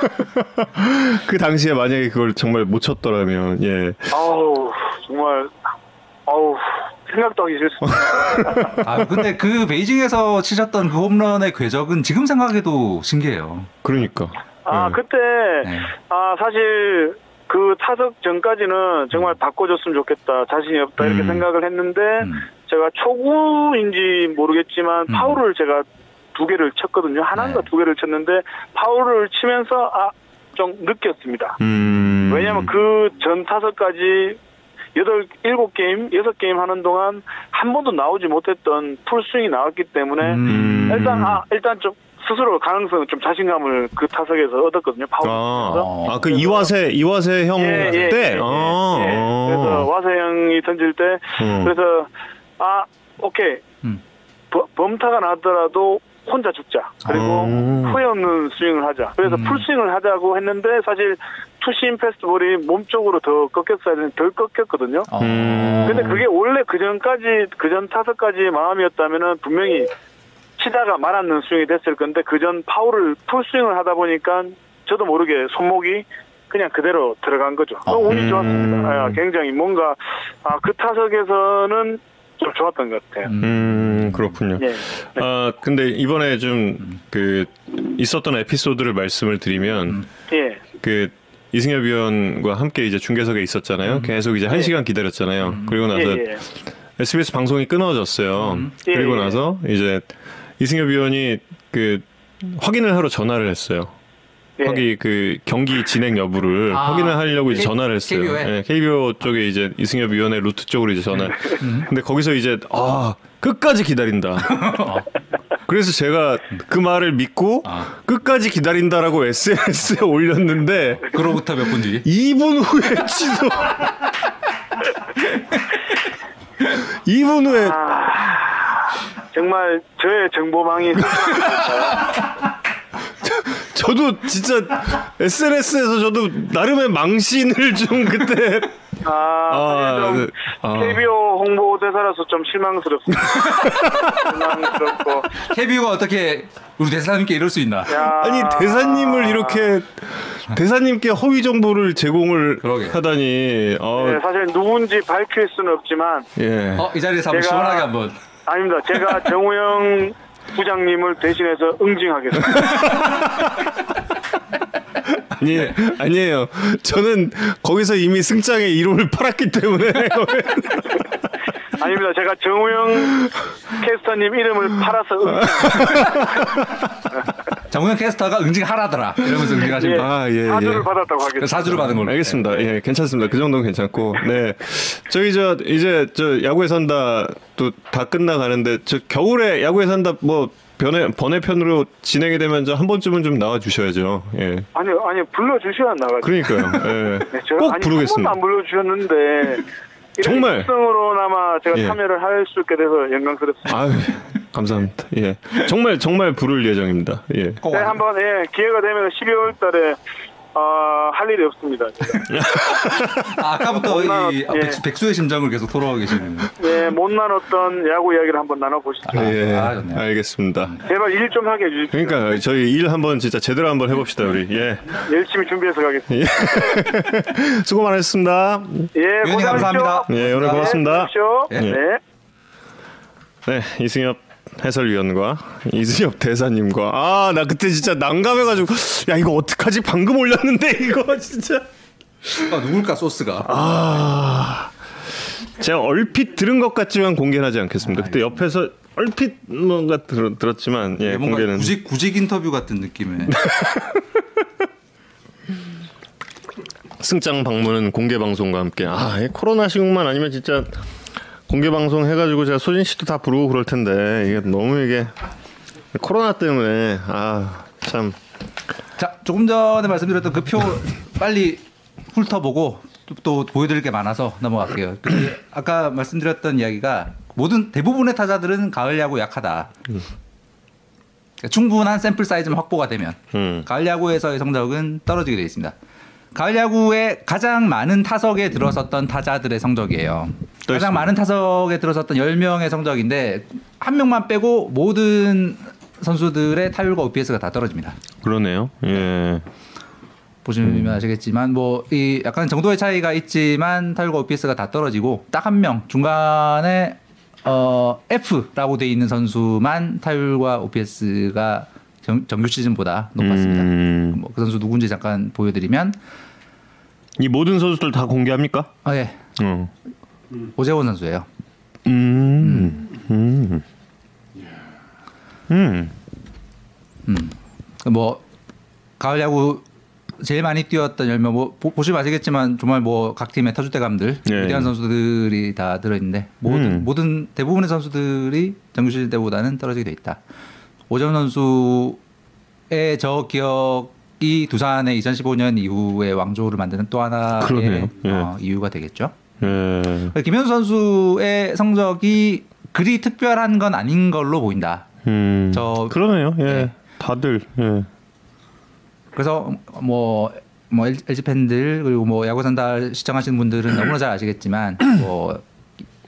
그 당시에 만약에 그걸 정말 못 쳤더라면 예. 아우 정말 아우 생각도 하기 싫습니다. 아 근데 그 베이징에서 치셨던 그 홈런의 궤적은 지금 생각해도 신기해요. 그러니까. 아 예. 그때 네. 아 사실 그 타석 전까지는 정말 바꿔줬으면 좋겠다 자신이 없다 이렇게 음. 생각을 했는데 음. 제가 초구인지 모르겠지만 음. 파울을 제가 두 개를 쳤거든요 하나인가 네. 두 개를 쳤는데 파울을 치면서 아 좀 느꼈습니다 음. 왜냐면 그 전 타석까지 여덟 일곱 게임 여섯 게임 하는 동안 한 번도 나오지 못했던 풀스윙이 나왔기 때문에 음. 일단 아 일단 좀 스스로 가능성 좀 자신감을 그 타석에서 얻었거든요 파울 아, 아, 그 이화세 이화세 형 예, 예, 때. 예, 아, 예. 어. 그래서 와서 형이 던질 때 음. 그래서 아 오케이 음. 범- 범타가 나더라도 혼자 죽자 그리고 음. 후회 없는 스윙을 하자 그래서 음. 풀스윙을 하자고 했는데 사실 투심 패스트볼이 몸쪽으로 더 꺾였어야 되는데 덜 꺾였거든요 어. 음. 근데 그게 원래 그 전까지 그 전 타석까지의 마음이었다면은 분명히 치다가 말았는 스윙이 됐을 건데 그 전 파울을 풀스윙을 하다 보니까 저도 모르게 손목이 그냥 그대로 들어간 거죠. 너무 운이 음. 좋았습니다. 아, 굉장히 뭔가 아, 그 타석에서는 좀 좋았던 것 같아요. 음, 그렇군요. 예. 아, 근데 이번에 좀 그 있었던 에피소드를 말씀을 드리면 예. 그 이승엽 위원과 함께 이제 중계석에 있었잖아요. 계속 이제 한 시간 기다렸잖아요. 그리고 나서 예, 예. SBS 방송이 끊어졌어요. 예, 그리고 예. 나서 이제 이승엽 위원이 그 확인을 하러 전화를 했어요. 예. 거기 그 경기 진행 여부를 아, 확인을 하려고 이제 K- 전화를 했어요. KBO 에? 예, KBO 쪽에 이제 이승엽 위원회 루트 쪽으로 이제 전화. 근데 거기서 이제 아 끝까지 기다린다. 그래서 제가 그 말을 믿고 아. 끝까지 기다린다라고 SNS에 올렸는데 그로부터 몇 분 뒤. 2분 후에 취소. 2분 후에 정말 저의 정보망이 저도 진짜 SNS에서 저도 나름의 망신을 좀 그때 아, 아, 좀 네. 아. KBO 홍보대사라서 좀 실망스럽습니다. 실망스럽고 KBO가 어떻게 우리 대사님께 이럴 수 있나? 야. 아니 대사님을 이렇게 대사님께 허위 정보를 제공을 그러게. 하다니 어, 네, 사실 누군지 밝힐 수는 없지만 예. 어, 이 자리에서 한번 시원하게 한번. 아닙니다. 제가 정우영 부장님을 대신해서 응징하겠습니다. 아니 아니에요. 저는 거기서 이미 승장의 이름을 팔았기 때문에 아닙니다. 제가 정우영 캐스터님 이름을 팔아서 응징. 장우영 캐스터가 응징하라더라. 이러면서 응징하십니다. 아, 예, 사주를 예. 받았다고 하겠습니다. 사주를 받은 걸로. 알겠습니다. 예, 괜찮습니다. 그 정도는 괜찮고. 네. 저희 저 이제 저 야구에 산다 또 다 끝나가는데 저 겨울에 야구에 산다 뭐 변해 번외편으로 진행이 되면 저한 번쯤은 좀 나와 주셔야죠. 예. 아니 아니 불러 주셔야 나가죠. 그러니까요. 예. 네, 저, 꼭 아니, 부르겠습니다. 한 번도 안 불러 주셨는데 이렇게 정말. 특성으로나마 제가 예. 참여를 할 수 있게 돼서 영광스럽습니다. 아유, 감사합니다. 예. 정말 정말 부를 예정입니다. 예. 꼭 네. 한번 예, 기회가 되면 12월 달에 아, 할 일이 없습니다. 아, 아까부터 이 예. 백수, 백수의 심정을 계속 토로하고 계시는. 예, 못난 어떤 야구 이야기를 한번 나눠보시죠. 아, 예, 아. 알겠습니다. 제발 일 좀 하게 해주십시오. 그러니까 저희 일 한번 진짜 제대로 한번 해봅시다 우리. 예. 열심히 준비해서 가겠습니다. 수고 많으셨습니다. 예, 고생하십시오. 감사합니다. 예, 오늘 네, 고맙습니다. 예. 네. 네, 이승엽 해설위원과 이승엽 대사님과. 아 나 그때 진짜 난감해가지고. 야 이거 어떡하지? 방금 올렸는데 이거 진짜. 아, 누굴까 소스가? 아. 제가 얼핏 들은 것 같지만 공개는 하지 않겠습니다. 그때 옆에서 얼핏 뭔가 들, 들었지만 예 뭔가 공개는. 구직 구직 인터뷰 같은 느낌의. 승장 방문은 공개 방송과 함께. 아이 코로나 시국만 아니면 진짜 공개 방송 해가지고 제가 소진 씨도 다 부르고 그럴 텐데 이게 너무 이게 코로나 때문에 아 참 자, 조금 전에 말씀드렸던 그 표 빨리 훑어보고 또, 또 보여드릴 게 많아서 넘어갈게요. 그 아까 말씀드렸던 이야기가 모든 대부분의 타자들은 가을 야구 약하다. 충분한 샘플 사이즈만 확보가 되면 음. 가을 야구에서의 성적은 떨어지게 되어 있습니다. 가을 야구에 가장 많은 타석에 들어섰던 타자들의 성적이에요. 또 가장. 많은 타석에 들어섰던 10명의 성적인데 한 명만 빼고 모든 선수들의 타율과 OPS가 다 떨어집니다. 그러네요. 예. 보시면 아시겠지만 뭐 이 약간 정도의 차이가 있지만 타율과 OPS가 다 떨어지고 딱 한 명 중간에 어 F라고 돼 있는 선수만 타율과 OPS가 정, 정규 시즌보다 높았습니다. 음. 뭐 그 선수 누군지 잠깐 보여드리면 이 모든 선수들 다 공개합니까? 아 예. 어. 오재원 선수예요. 음. 음. 음. 뭐 가을 야구 제일 많이 뛰었던 10명 뭐 보, 보시면 아시겠지만 정말 뭐 각 팀의 터줏대감들 예. 위대한 선수들이 다 들어 있는데 모든 음. 모든 대부분의 선수들이 정규 시즌 때보다는 떨어지게 돼 있다. 오정 선수의 저 기억이 두산의 2015년 이후의 왕조를 만드는 또 하나의. 예. 어, 이유가 되겠죠. 예. 김현수 선수의 성적이 그리 특별한 건 아닌 걸로 보인다. 음. 저- 그러네요. 예. 예. 다들 예. 그래서 뭐, 뭐 LG 팬들 그리고 뭐 야구 산다 시청하시는 분들은 너무나 잘 아시겠지만 뭐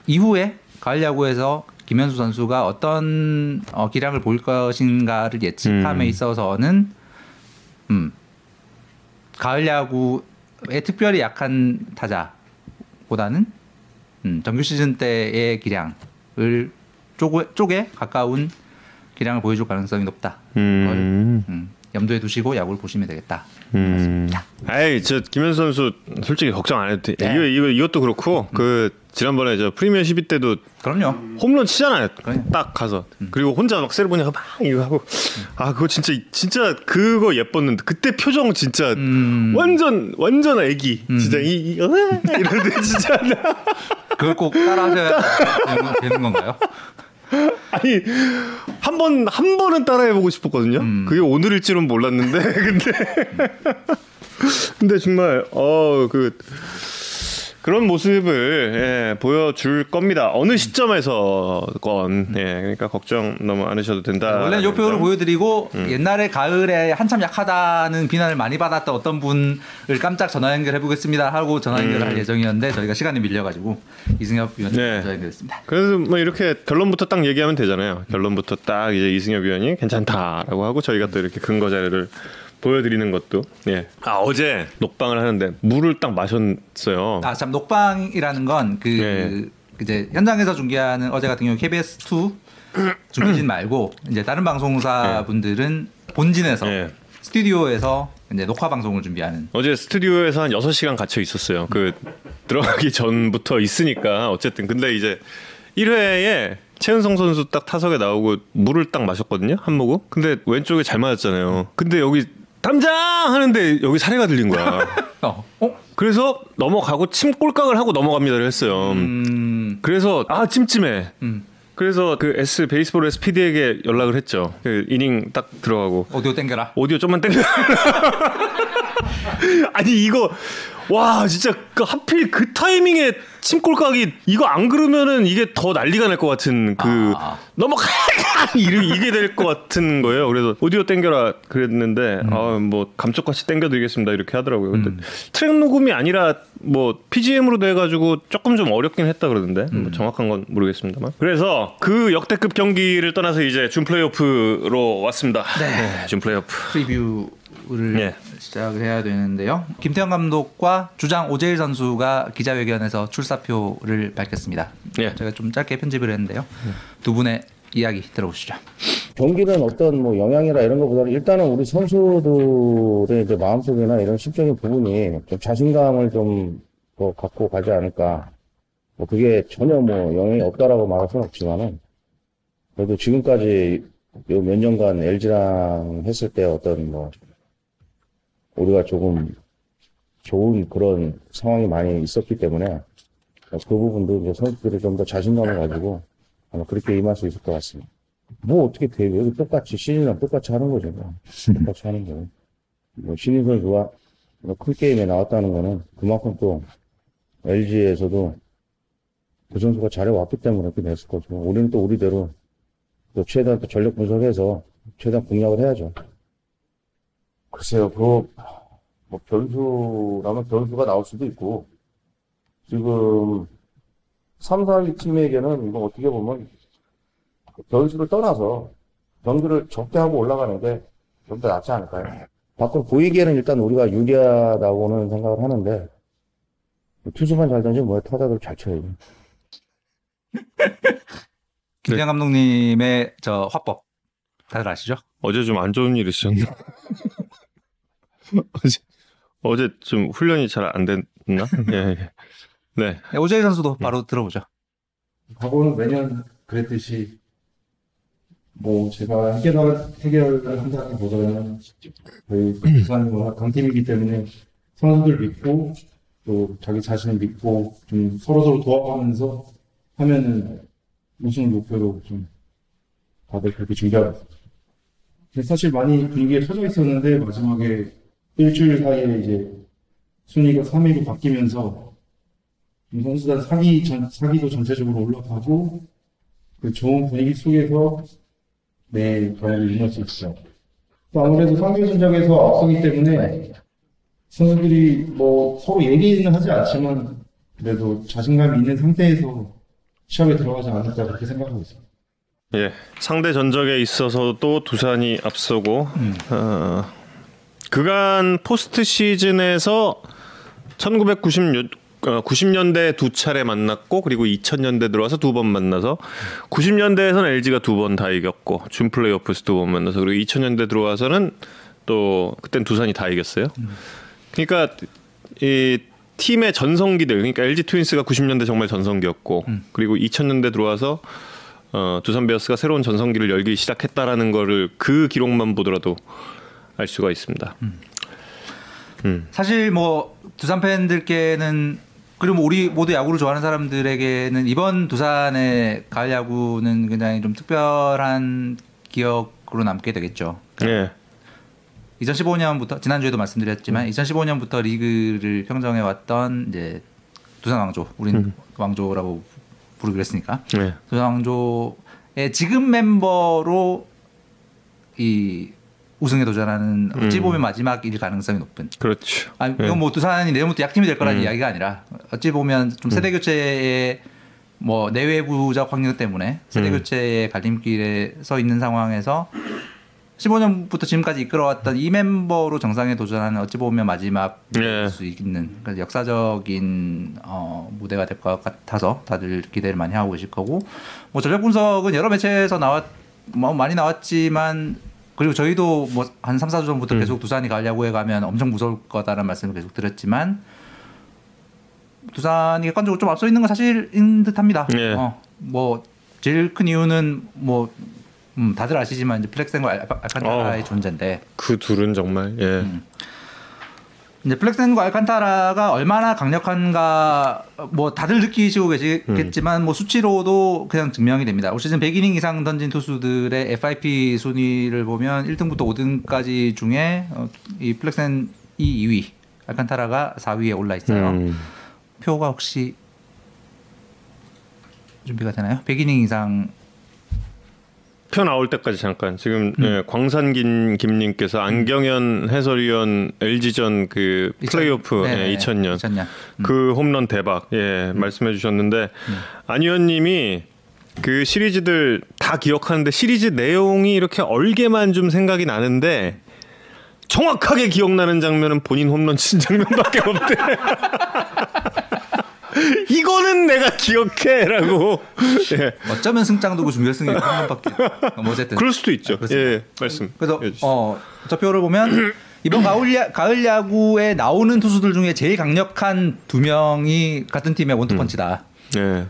이후에 가을 야구에서 김현수 선수가 어떤 어, 기량을 보일 것인가를 예측함에 음. 있어서는 음 가을 야구에 특별히 약한 타자 보다는 음, 정규 시즌 때의 기량을 쪼개, 쪼개 가까운 기량을 보여줄 가능성이 높다. 음. 음, 염두에 두시고 야구를 보시면 되겠다. 음. 아이 저 김현수 선수 솔직히 걱정 안 해도 돼. 네. 이거 이거 이것도 그렇고 그 지난번에 저 프리미어 12 때도 그럼요. 홈런 치잖아요. 그럼요. 딱 가서 그리고 혼자 막 세르모니하고 막 이거 하고 아 그거 진짜 진짜 그거 예뻤는데 그때 표정 진짜 음. 완전 완전 애기 진짜 이, 이 어? 이런데 진짜 그걸 꼭 따라하셔야 되는, 되는 건가요? 아니 한 번 한 번은 따라해보고 싶었거든요. 음. 그게 오늘일지는 몰랐는데 근데 근데 정말 어그 그런 모습을 예, 보여줄 겁니다. 어느 시점에서건 예, 그러니까 걱정 너무 안 하셔도 된다. 원래는 요 표를 보여드리고 음. 옛날에 가을에 한참 약하다는 비난을 많이 받았던 어떤 분을 깜짝 전화 연결해 보겠습니다 하고 전화 연결할 예정이었는데 저희가 시간이 밀려가지고 이승엽 위원님 음. 네. 전화 연결했습니다. 그래서 뭐 이렇게 결론부터 딱 얘기하면 되잖아요. 결론부터 딱 이제 이승엽 위원이 괜찮다라고 하고 저희가 또 이렇게 근거 자료를 보여드리는 것도 예. 아 어제 녹방을 하는데 물을 딱 마셨어요. 아 참 녹방이라는 건그 예. 이제 현장에서 중계하는 어제 같은 경우 KBS 2 중계진 말고 이제 다른 방송사 분들은 본진에서 예. 스튜디오에서 이제 녹화 방송을 준비하는 어제 스튜디오에서 한 6시간 갇혀 있었어요. 그 들어가기 전부터 있으니까 어쨌든 근데 이제 1회에 최은성 선수 딱 타석에 나오고 물을 딱 마셨거든요. 한 모금. 근데 왼쪽에 잘 맞았잖아요. 근데 여기 담장 하는데 여기 사례가 들린 거야. 어, 어? 그래서 넘어가고 침 꼴깍을 하고 넘어갑니다를 했어요. 음, 그래서 아 찜찜해. 음. 그래서 그 S 베이스볼 S PD에게 연락을 했죠. 그 이닝 딱 들어가고 오디오 땡겨라. 오디오 좀만 땡겨. 아니 이거 와 진짜 그 하필 그 타이밍에 침골각이 이거 안 그러면은 이게 더 난리가 날 것 같은 그 아. 넘어가 이게 이게 될것 같은 거예요. 그래서 오디오 땡겨라 그랬는데 아뭐 감쪽같이 땡겨드리겠습니다 이렇게 하더라고요. 근데 트랙 녹음이 아니라 뭐 PGM으로 돼가지고 조금 좀 어렵긴 했다 그러는데 뭐 정확한 건 모르겠습니다만. 그래서 그 역대급 경기를 떠나서 이제 준 플레이오프로 왔습니다. 네, 준 플레이오프. 프리뷰 를 예. 시작을 해야 되는데요. 김태형 감독과 주장 오재일 선수가 기자회견에서 출사표를 밝혔습니다. 예. 제가 좀 짧게 편집을 했는데요. 두 분의 이야기 들어보시죠. 경기는 어떤 뭐 영향이나 이런 것보다는 일단은 우리 선수들의 이제 마음속이나 이런 심적인 부분이 좀 자신감을 좀 더 갖고 가지 않을까. 뭐 그게 전혀 뭐 영향이 없다라고 말할 수는 없지만은 그래도 지금까지 요몇 년간 LG랑 했을 때 어떤 뭐 우리가 조금 좋은 그런 상황이 많이 있었기 때문에 그 부분도 이제 선수들이 좀 더 자신감을 가지고 아마 그렇게 임할 수 있을 것 같습니다. 뭐 어떻게 돼요? 여기 똑같이 시즌이랑 똑같이 하는 거죠. 뭐. 똑같이 하는 거예요. 뭐 신인 선수가 뭐큰 게임에 나왔다는 거는 그만큼 또 LG에서도 그 선수가 잘해왔기 때문에 그렇게 됐을 거죠. 우리는 또 우리대로 또 최대한 또 전력 분석해서 최대한 공략을 해야죠. 글쎄요, 그, 뭐 변수라면 변수가 나올 수도 있고 지금 3, 4위 팀에게는 이거 어떻게 보면 변수를 떠나서 경기를 적게 하고 올라가는 게좀더 낫지 않을까요? 밖으로 보이기에는 일단 우리가 유리하다고는 생각을 하는데 투수만 잘 던지면 뭐 타자들 잘 쳐야지. 김태형 감독님의 저 화법 다들 아시죠? 어제 좀 안 좋은 일 있었나? 어제 어제 좀 훈련이 잘 안 됐나? 예, 예. 네. 네, 오재일 선수도 바로 들어보죠. 과거는 매년 그랬듯이 뭐 제가 해결 해결을 한다기보다는 저희 부산이 워낙 강팀이기 때문에 선수들 믿고 또 자기 자신을 믿고 좀 서로 서로 도와가면서 하면은 우승을 목표로 좀 다들 그렇게 준비하고. 근데 사실 많이 분위기에 터져 있었는데 마지막에 일주일 사이에 이제 순위가 3위로 바뀌면서 이 선수단 사기 전, 사기도 전체적으로 올라가고 그 좋은 분위기 속에서 내 경기를 이룰 수. 또 아무래도 상대 전적에서 앞서기 때문에 선수들이 뭐 서로 얘기는 하지 않지만 그래도 자신감이 있는 상태에서 시합에 들어가지 않을까 그렇게 생각하고 있어요. 예. 상대 전적에 있어서도 두산이 앞서고 어, 그간 포스트 시즌에서 1996 어, 90년대 두 차례 만났고 그리고 2000년대 들어와서 두 번 만나서 90년대에서는 LG가 두 번 다 이겼고 준 플레이오프스 두번 만나서 그리고 2000년대 들어와서는 또 그땐 두산이 다 이겼어요. 그러니까 이 팀의 전성기들 그러니까 LG 트윈스가 90년대 정말 전성기였고 그리고 2000년대 들어와서 어, 두산 베어스가 새로운 전성기를 열기 시작했다라는 거를 그 기록만 보더라도 알 수가 있습니다. 사실 뭐 두산 팬들께는 그리고 뭐 우리 모두 야구를 좋아하는 사람들에게는 이번 두산의 가을 야구는 굉장히 좀 특별한 기억으로 남게 되겠죠. 예. 2015년부터 지난주에도 말씀드렸지만 2015년부터 리그를 평정해 왔던 이제 두산 왕조, 우린 왕조라고 부르기로 했으니까 예. 두산 왕조의 지금 멤버로 이 우승에 도전하는 어찌 보면 마지막일 가능성이 높은. 그렇죠. 아니, 예. 이건 뭐 두산이 내일부터 약팀이 될 거라는 이야기가 아니라 어찌 보면 좀 세대 교체의 뭐 내외부적 확률 때문에 세대 교체의 갈림길에 서 있는 상황에서 15년부터 지금까지 이끌어왔던 이 멤버로 정상에 도전하는 어찌 보면 마지막 예. 수 있는 그러니까 역사적인 어, 무대가 될 것 같아서 다들 기대를 많이 하고 계실 거고 뭐 전력 분석은 여러 매체에서 나왔 뭐 많이 나왔지만 그리고 저희도 뭐한 3, 4주 전부터 계속 두산이 야구에 가면 엄청 무서울 거다라는 말씀을 계속 드렸지만 두산이 객관적으로 좀 앞서 있는 건 사실인 듯합니다. 예. 어, 뭐 제일 큰 이유는 뭐 음, 다들 아시지만 이제 플렉센과 알- 알칸타라의 어. 존재인데 그 둘은 정말 예. 이제 플렉센과 알칸타라가 얼마나 강력한가 뭐 다들 느끼시고 계시겠지만 뭐 수치로도 그냥 증명이 됩니다. 올 시즌 100이닝 이상 던진 투수들의 FIP 순위를 보면 1등부터 5등까지 중에 어, 이 플렉센이 2위, 알칸타라가 4위에 올라 있어요. 음. 표가 혹시 준비가 되나요? 100이닝 이상 표 나올 때까지 잠깐 지금 음. 예, 광산김 김님께서 안경현 해설위원 LG전 그 플레이오프 네, 예, 네, 2000년 2000년. 그 홈런 대박 예 말씀해 주셨는데 안 의원님이 그 시리즈들 다 기억하는데 시리즈 내용이 이렇게 얼게만 좀 생각이 나는데 정확하게 기억나는 장면은 본인 홈런 친 장면밖에 없대. 이거는 내가 기억해라고. 예. 어쩌면 승장도고 준결승이 한 번밖에. 뭐 어쨌든. 그럴 수도 있죠. 그렇습니다. 예, 말씀. 그래서 해주시죠. 어, 저 표를 보면 이번 가을, 야, 가을 야구에 나오는 투수들 중에 제일 강력한 두 명이 같은 팀의 원투펀치다. 예.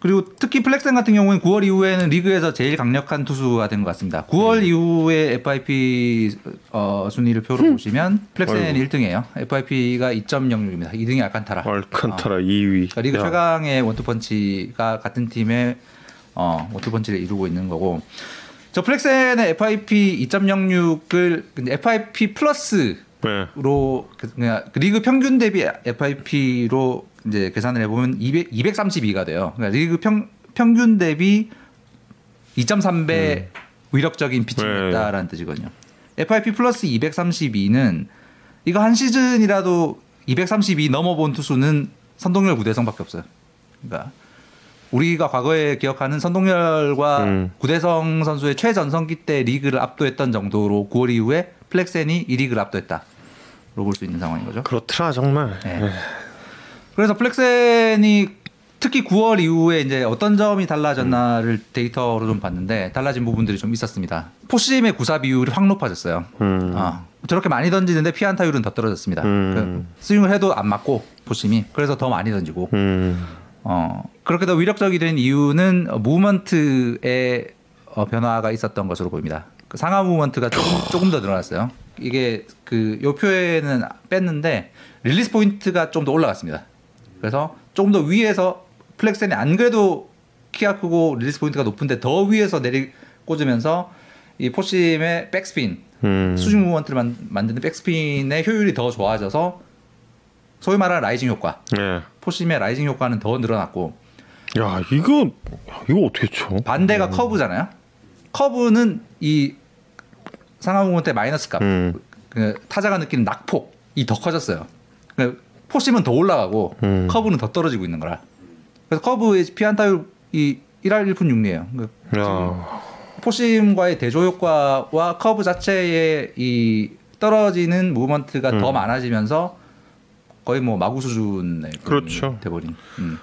그리고 특히 플렉센 같은 경우는 9월 이후에는 리그에서 제일 강력한 투수가 된 것 같습니다. 9월 이후에 FIP 어, 순위를 표로 보시면 플렉센이 1등이에요. FIP가 2.06입니다. 2등이 알칸타라. 알칸타라 2위. 그러니까 리그 야. 최강의 원투펀치가 같은 팀의 어, 원투펀치를 이루고 있는 거고 저 플렉센의 FIP 2.06을 근데 FIP 플러스로 네. 그, 그냥 그 리그 평균 대비 FIP로 이제 계산을 해보면 200, 232가 돼요. 그러니까 리그 평, 평균 대비 2.3배 위력적인 피칭이었다라는 뜻이거든요. FIP 플러스 232는 이거 한 시즌이라도 232 넘어본 투수는 선동열 구대성밖에 없어요. 그러니까 우리가 과거에 기억하는 선동열과 음. 구대성 선수의 최전성기 때 리그를 압도했던 정도로 9월 이후에 플렉센이 이 리그를 압도했다. 로 볼 수 있는 상황인 거죠. 그렇더라 정말. 네. 그래서 플렉센이 특히 9월 이후에 이제 어떤 점이 달라졌나를 데이터로 좀 봤는데 달라진 부분들이 좀 있었습니다. 포심의 구사 비율이 확 높아졌어요. 음. 아, 저렇게 많이 던지는데 피안타율은 더 떨어졌습니다. 음. 그 스윙을 해도 안 맞고 포심이 그래서 더 많이 던지고 음. 어, 그렇게 더 위력적이 된 이유는 어, 무브먼트의 어, 변화가 있었던 것으로 보입니다. 그 상하 무브먼트가 조금, 조금 더 늘어났어요. 이게 그 요 표에는 뺐는데 release point가 좀 더 올라갔습니다. 그래서 조금 더 위에서 플렉센이 안 그래도 키가 크고 release point가 높은데 더 위에서 내리 꽂으면서 이 four-seam의 백스핀 음. 수직 movement를 만, 만드는 백스핀의 효율이 더 좋아져서 소위 말하는 rising 효과 예. four-seam의 rising 효과는 더 늘어났고 야 이거 이거 어떻게 쳐? 반대가 커브잖아요. 커브는 이 상하 movement의 마이너스 값, 음. 그 타자가 느끼는 낙폭이 더 커졌어요. 그 four-seam은 더 올라가고 음. 커브는 더 떨어지고 있는 거라. 그래서 커브의 피안타율이 1할 1푼 6리예요. 그 야. four-seam과의 대조 효과와 커브 자체의 이 떨어지는 movement가 더 많아지면서 거의 뭐 마구 수준의 그렇죠. 돼버린. 음.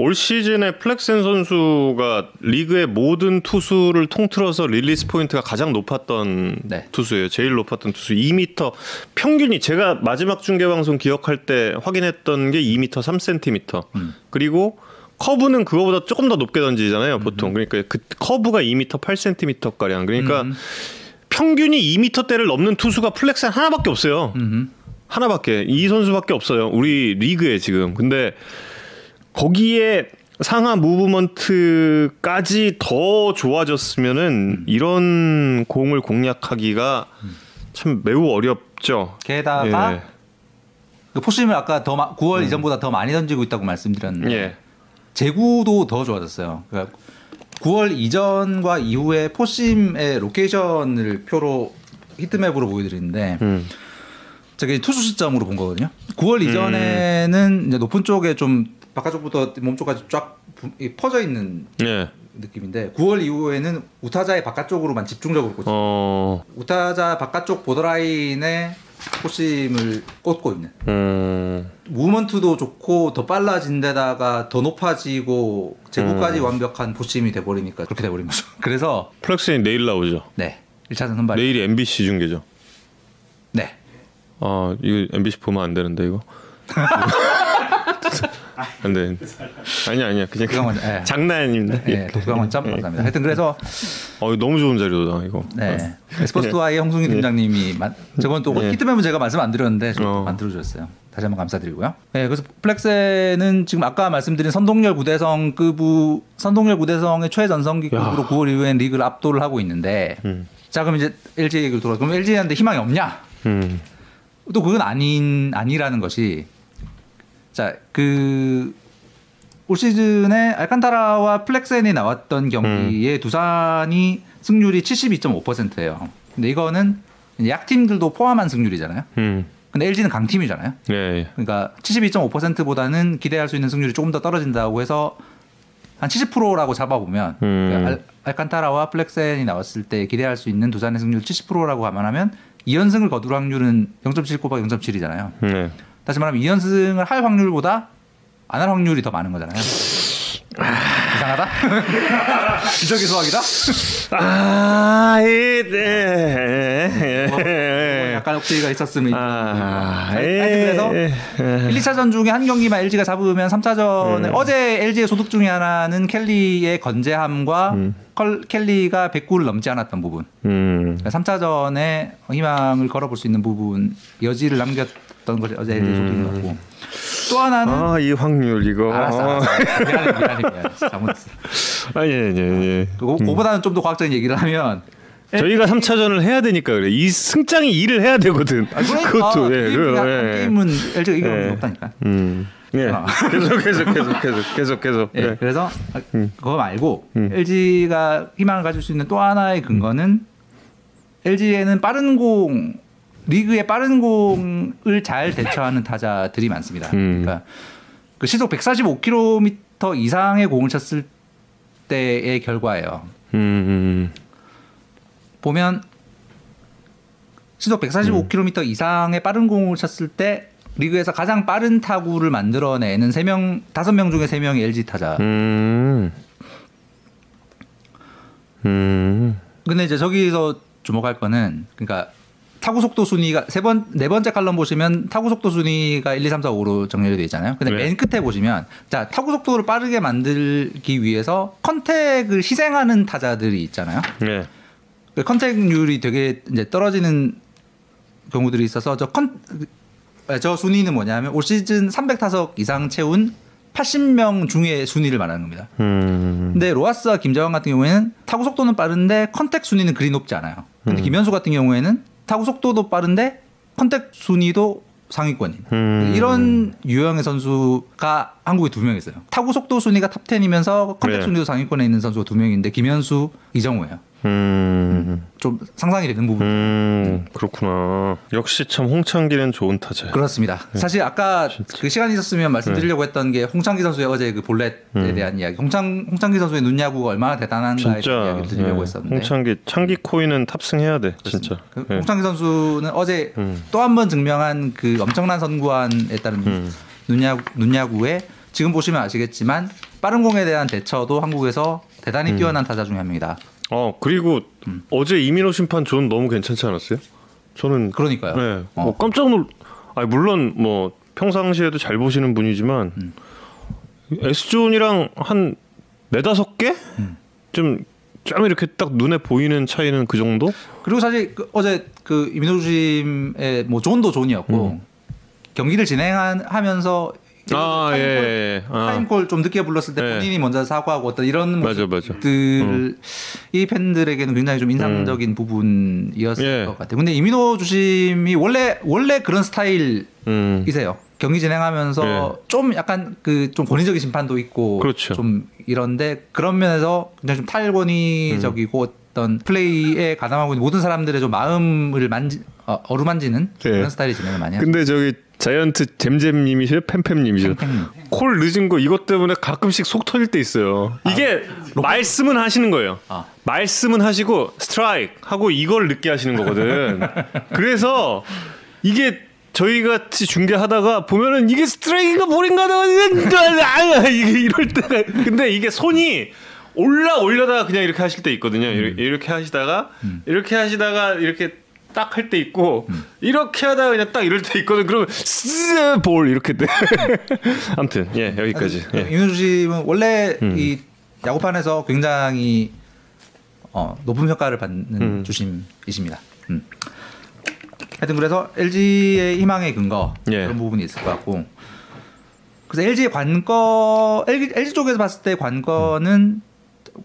올 시즌에 플렉센 선수가 리그의 모든 투수를 통틀어서 release point가 가장 높았던 네. 투수예요. 제일 높았던 투수 2m 평균이 제가 마지막 중계 방송 기억할 때 확인했던 게 2m 3cm. 음. 그리고 커브는 그거보다 조금 더 높게 던지잖아요, 보통. 그러니까 그 커브가 2m 8cm 가량. 그러니까 음. 평균이 2m대를 넘는 투수가 플렉센 하나밖에 없어요. 음. 하나밖에 이 선수밖에 없어요. 우리 리그에 지금. 근데 거기에 상하 movement까지 더 좋아졌으면은 이런 공을 공략하기가 참 매우 어렵죠. 게다가 예. 그 four-seam을 아까 더 마- 9월 이전보다 더 많이 던지고 있다고 말씀드렸는데 예. 제구도 더 좋아졌어요. 그러니까 9월 이전과 이후에 four-seam의 로케이션을 표로 heat map으로 보여드리는데 음. 저게 투수 시점으로 본 거거든요. 9월 이전에는 이제 높은 쪽에 좀 바깥쪽부터 몸쪽까지 쫙 퍼져 있는 예. 느낌인데 9월 이후에는 우타자의 바깥쪽으로만 집중적으로 꽂혀. 어. 우타자 바깥쪽 borderline에 four-seam을 꽂고 있는. 음. movement도 좋고 더 빨라진 데다가 더 높아지고 제구까지 완벽한 four-seam이 돼버리니까 그렇게 돼버린 거죠. 그래서 플렉센이 내일 나오죠. 네 1차전 선발. 내일이 MBC 중계죠. 네. 아 이거 MBC 보면 안 되는데 이거. 안 돼. 아니 아니야 그냥 먼저, 예. 장난입니다. 네, 독수강 원점 감사합니다. 하여튼 그래서 어 너무 좋은 자료다 이거. 네 스포츠투아이 홍승희 팀장님이 만- 저건 또 예. heat map은 제가 말씀 안 드렸는데 좀 어. 만들어 주셨어요. 다시 한번 감사드리고요. 네, 그래서 플렉센은 지금 아까 말씀드린 선동열 구대성급우 선동열 구대성의 최전성기 급으로 9월 이후엔 리그를 압도를 하고 있는데 음. 자 그럼 이제 LG 얘기로 돌아. 그럼 LG한테 희망이 없냐? 음. 또 그건 아닌 아니라는 것이 자 그 올 시즌에 알칸타라와 플렉센이 나왔던 경기에 두산이 승률이 72.5%예요. 근데 이거는 약팀들도 포함한 승률이잖아요. 음. 근데 LG는 강팀이잖아요. 예, 예. 그러니까 72.5%보다는 기대할 수 있는 승률이 조금 더 떨어진다고 해서 한 70%라고 잡아보면 음. 그러니까 알, 알칸타라와 플렉센이 나왔을 때 기대할 수 있는 두산의 승률 70%라고 감안하면 2연승을 거둘 확률은 0.7 곱하기 0.7이잖아요. 네. 다시 말하면 2연승을 할 확률보다 안 할 확률이 더 많은 거잖아요. 이상하다? 기적의 수학이다? 아, 예, 네. 뭐, 예. 약간 억지가 있었으면 아, 예. 그래서 예. 1, 2차전 중에 한 경기만 LG가 잡으면 3차전에 음. 어제 LG의 소득 중에 하나는 켈리의 건재함과 음. 컬, 켈리가 109를 넘지 않았던 부분. 음. 3차전에 희망을 걸어볼 수 있는 부분 여지를 남겼 던 것이 어제 것 같고 또 하나는 음. 아, 이 확률 이거. 알았어, 알았어. 미안해, 미안해, 미안해. 잘못했어. 아, 예, 예, 예. 그거, 그거보다는 좀 더 과학적인 얘기를 하면 저희가 3차전을 해야 되니까 그래. 이 승장이 일을 해야 되거든. 그것도 아, 예, 게임, 그거, 한 예. 게임은 LG가 이기는 예. 게 높다니까. 음. 예. 아. 계속 계속 계속 계속 계속 계속. 예, 예. 그래서 아, 그거 말고 음. LG가 희망을 가질 수 있는 또 하나의 근거는 LG에는 빠른 공 리그의 빠른 공을 잘 대처하는 타자들이 많습니다. 음. 그러니까 그 시속 145km 이상의 공을 쳤을 때의 결과예요. 음, 음. 보면 시속 145km 이상의 빠른 공을 쳤을 때 리그에서 가장 빠른 타구를 만들어내는 세 명 다섯 명 중에 세 명이 LG 타자. 음. 음. 근데 이제 저기서 주목할 거는 그러니까 타구 속도 순위가 세 번 네 번째 column 보시면 타구 속도 순위가 1, 2, 3, 4, 5로 정렬이 되어 있잖아요. 근데 네. 맨 끝에 보시면 자 타구 속도를 빠르게 만들기 위해서 contact을 희생하는 타자들이 있잖아요. 예. 그 contact률이 되게 이제 떨어지는 경우들이 있어서 저 컨 저 순위는 뭐냐면 올 시즌 300타석 이상 채운 80명 중에 순위를 말하는 겁니다. 음. 근데 로하스와 김재환 같은 경우에는 타구 속도는 빠른데 contact 순위는 그리 높지 않아요. 근데 음. 김현수 같은 경우에는 타구 속도도 빠른데 contact 순위도 상위권인 음. 이런 유형의 선수가 한국에 두 명 있어요. 타구 속도 순위가 top 10이면서 contact 네. 순위도 상위권에 있는 선수가 두 명인데 김현수, 이정후예요. 음. 좀 상상이 되는 부분. 음. 그렇구나. 역시 참 홍창기는 좋은 타자야. 그렇습니다. 사실 아까 그 시간이 있었으면 말씀드리려고 네. 했던 게 홍창기 선수의 어제 그 볼넷에 대한 이야기. 홍창 홍창기 선수의 눈 야구가 얼마나 대단한가에 대한 음. 진짜 이야기를 드리려고 예. 했었는데. 홍창기 창기 코인은 탑승해야 돼 그렇습니다. 진짜. 그 예. 홍창기 선수는 어제 음. 또한 번 증명한 그 엄청난 선구안에 따른 음. 눈야구, 눈야구에 지금 보시면 아시겠지만 빠른 공에 대한 대처도 한국에서 대단히 음. 뛰어난 타자 중에 한 명이다. 어 그리고 음. 어제 이민호 심판 존 너무 괜찮지 않았어요? 저는 그러니까요. 네, 어. 뭐 깜짝 놀. 아 물론 뭐 평상시에도 잘 보시는 분이지만 음. S 존이랑 한 네다섯 개? 음. 좀 좀 이렇게 딱 눈에 보이는 차이는 그 정도? 그리고 사실 그 어제 그 이민호 주심의 뭐 존도 존이었고 경기를 진행하면서 아, 예, 타임콜, 예. 아. 타임콜 좀 늦게 불렀을 때 예. 본인이 먼저 사과하고 어떤 이런 맞아, 맞아. 모습들 이 팬들에게는 굉장히 좀 인상적인 부분이었을 예. 것 같아요. 근데 이민호 주심이 원래 원래 그런 스타일이세요. 음. 경기 진행하면서 좀 약간 그 좀 권위적인 심판도 있고 그렇죠. 좀 이런데 그런 면에서 굉장히 좀 탈권위적이고 음. 어떤 플레이에 가담하고 있는 모든 사람들의 좀 마음을 만지 어, 어루만지는 네. 그런 스타일의 진행을 많이 하죠. 근데 저기 자이언트 잼잼님이시죠? 팸팸님이죠. 팽팽. 콜 늦은 거 이것 때문에 가끔씩 속 터질 때 있어요. 이게 말씀은 하시는 거예요. 아. 말씀은 하시고 스트라이크 하고 이걸 늦게 하시는 거거든. 그래서 이게 저희 같이 중계하다가 보면은 이게 스트라이크가 볼인가 하다가 이게 이럴 때가 근데 이게 손이 올라 올려다가 그냥 이렇게 하실 때 있거든요. 이렇게, 이렇게 하시다가 이렇게 하시다가 이렇게 딱 할 때 있고 이렇게 하다가 그냥 딱 이럴 때 있거든. 그러면 스볼 이렇게 돼. 아무튼 예 여기까지. 예. 이민호 주심은 원래 음. 이 야구판에서 굉장히 어, 높은 평가를 받는 음. 주심이십니다. 음. 하여튼 그래서 LG의 희망의 근거 예. 그런 부분이 있을 것 같고 그래서 LG의 관건 LG, LG 쪽에서 봤을 때 관건은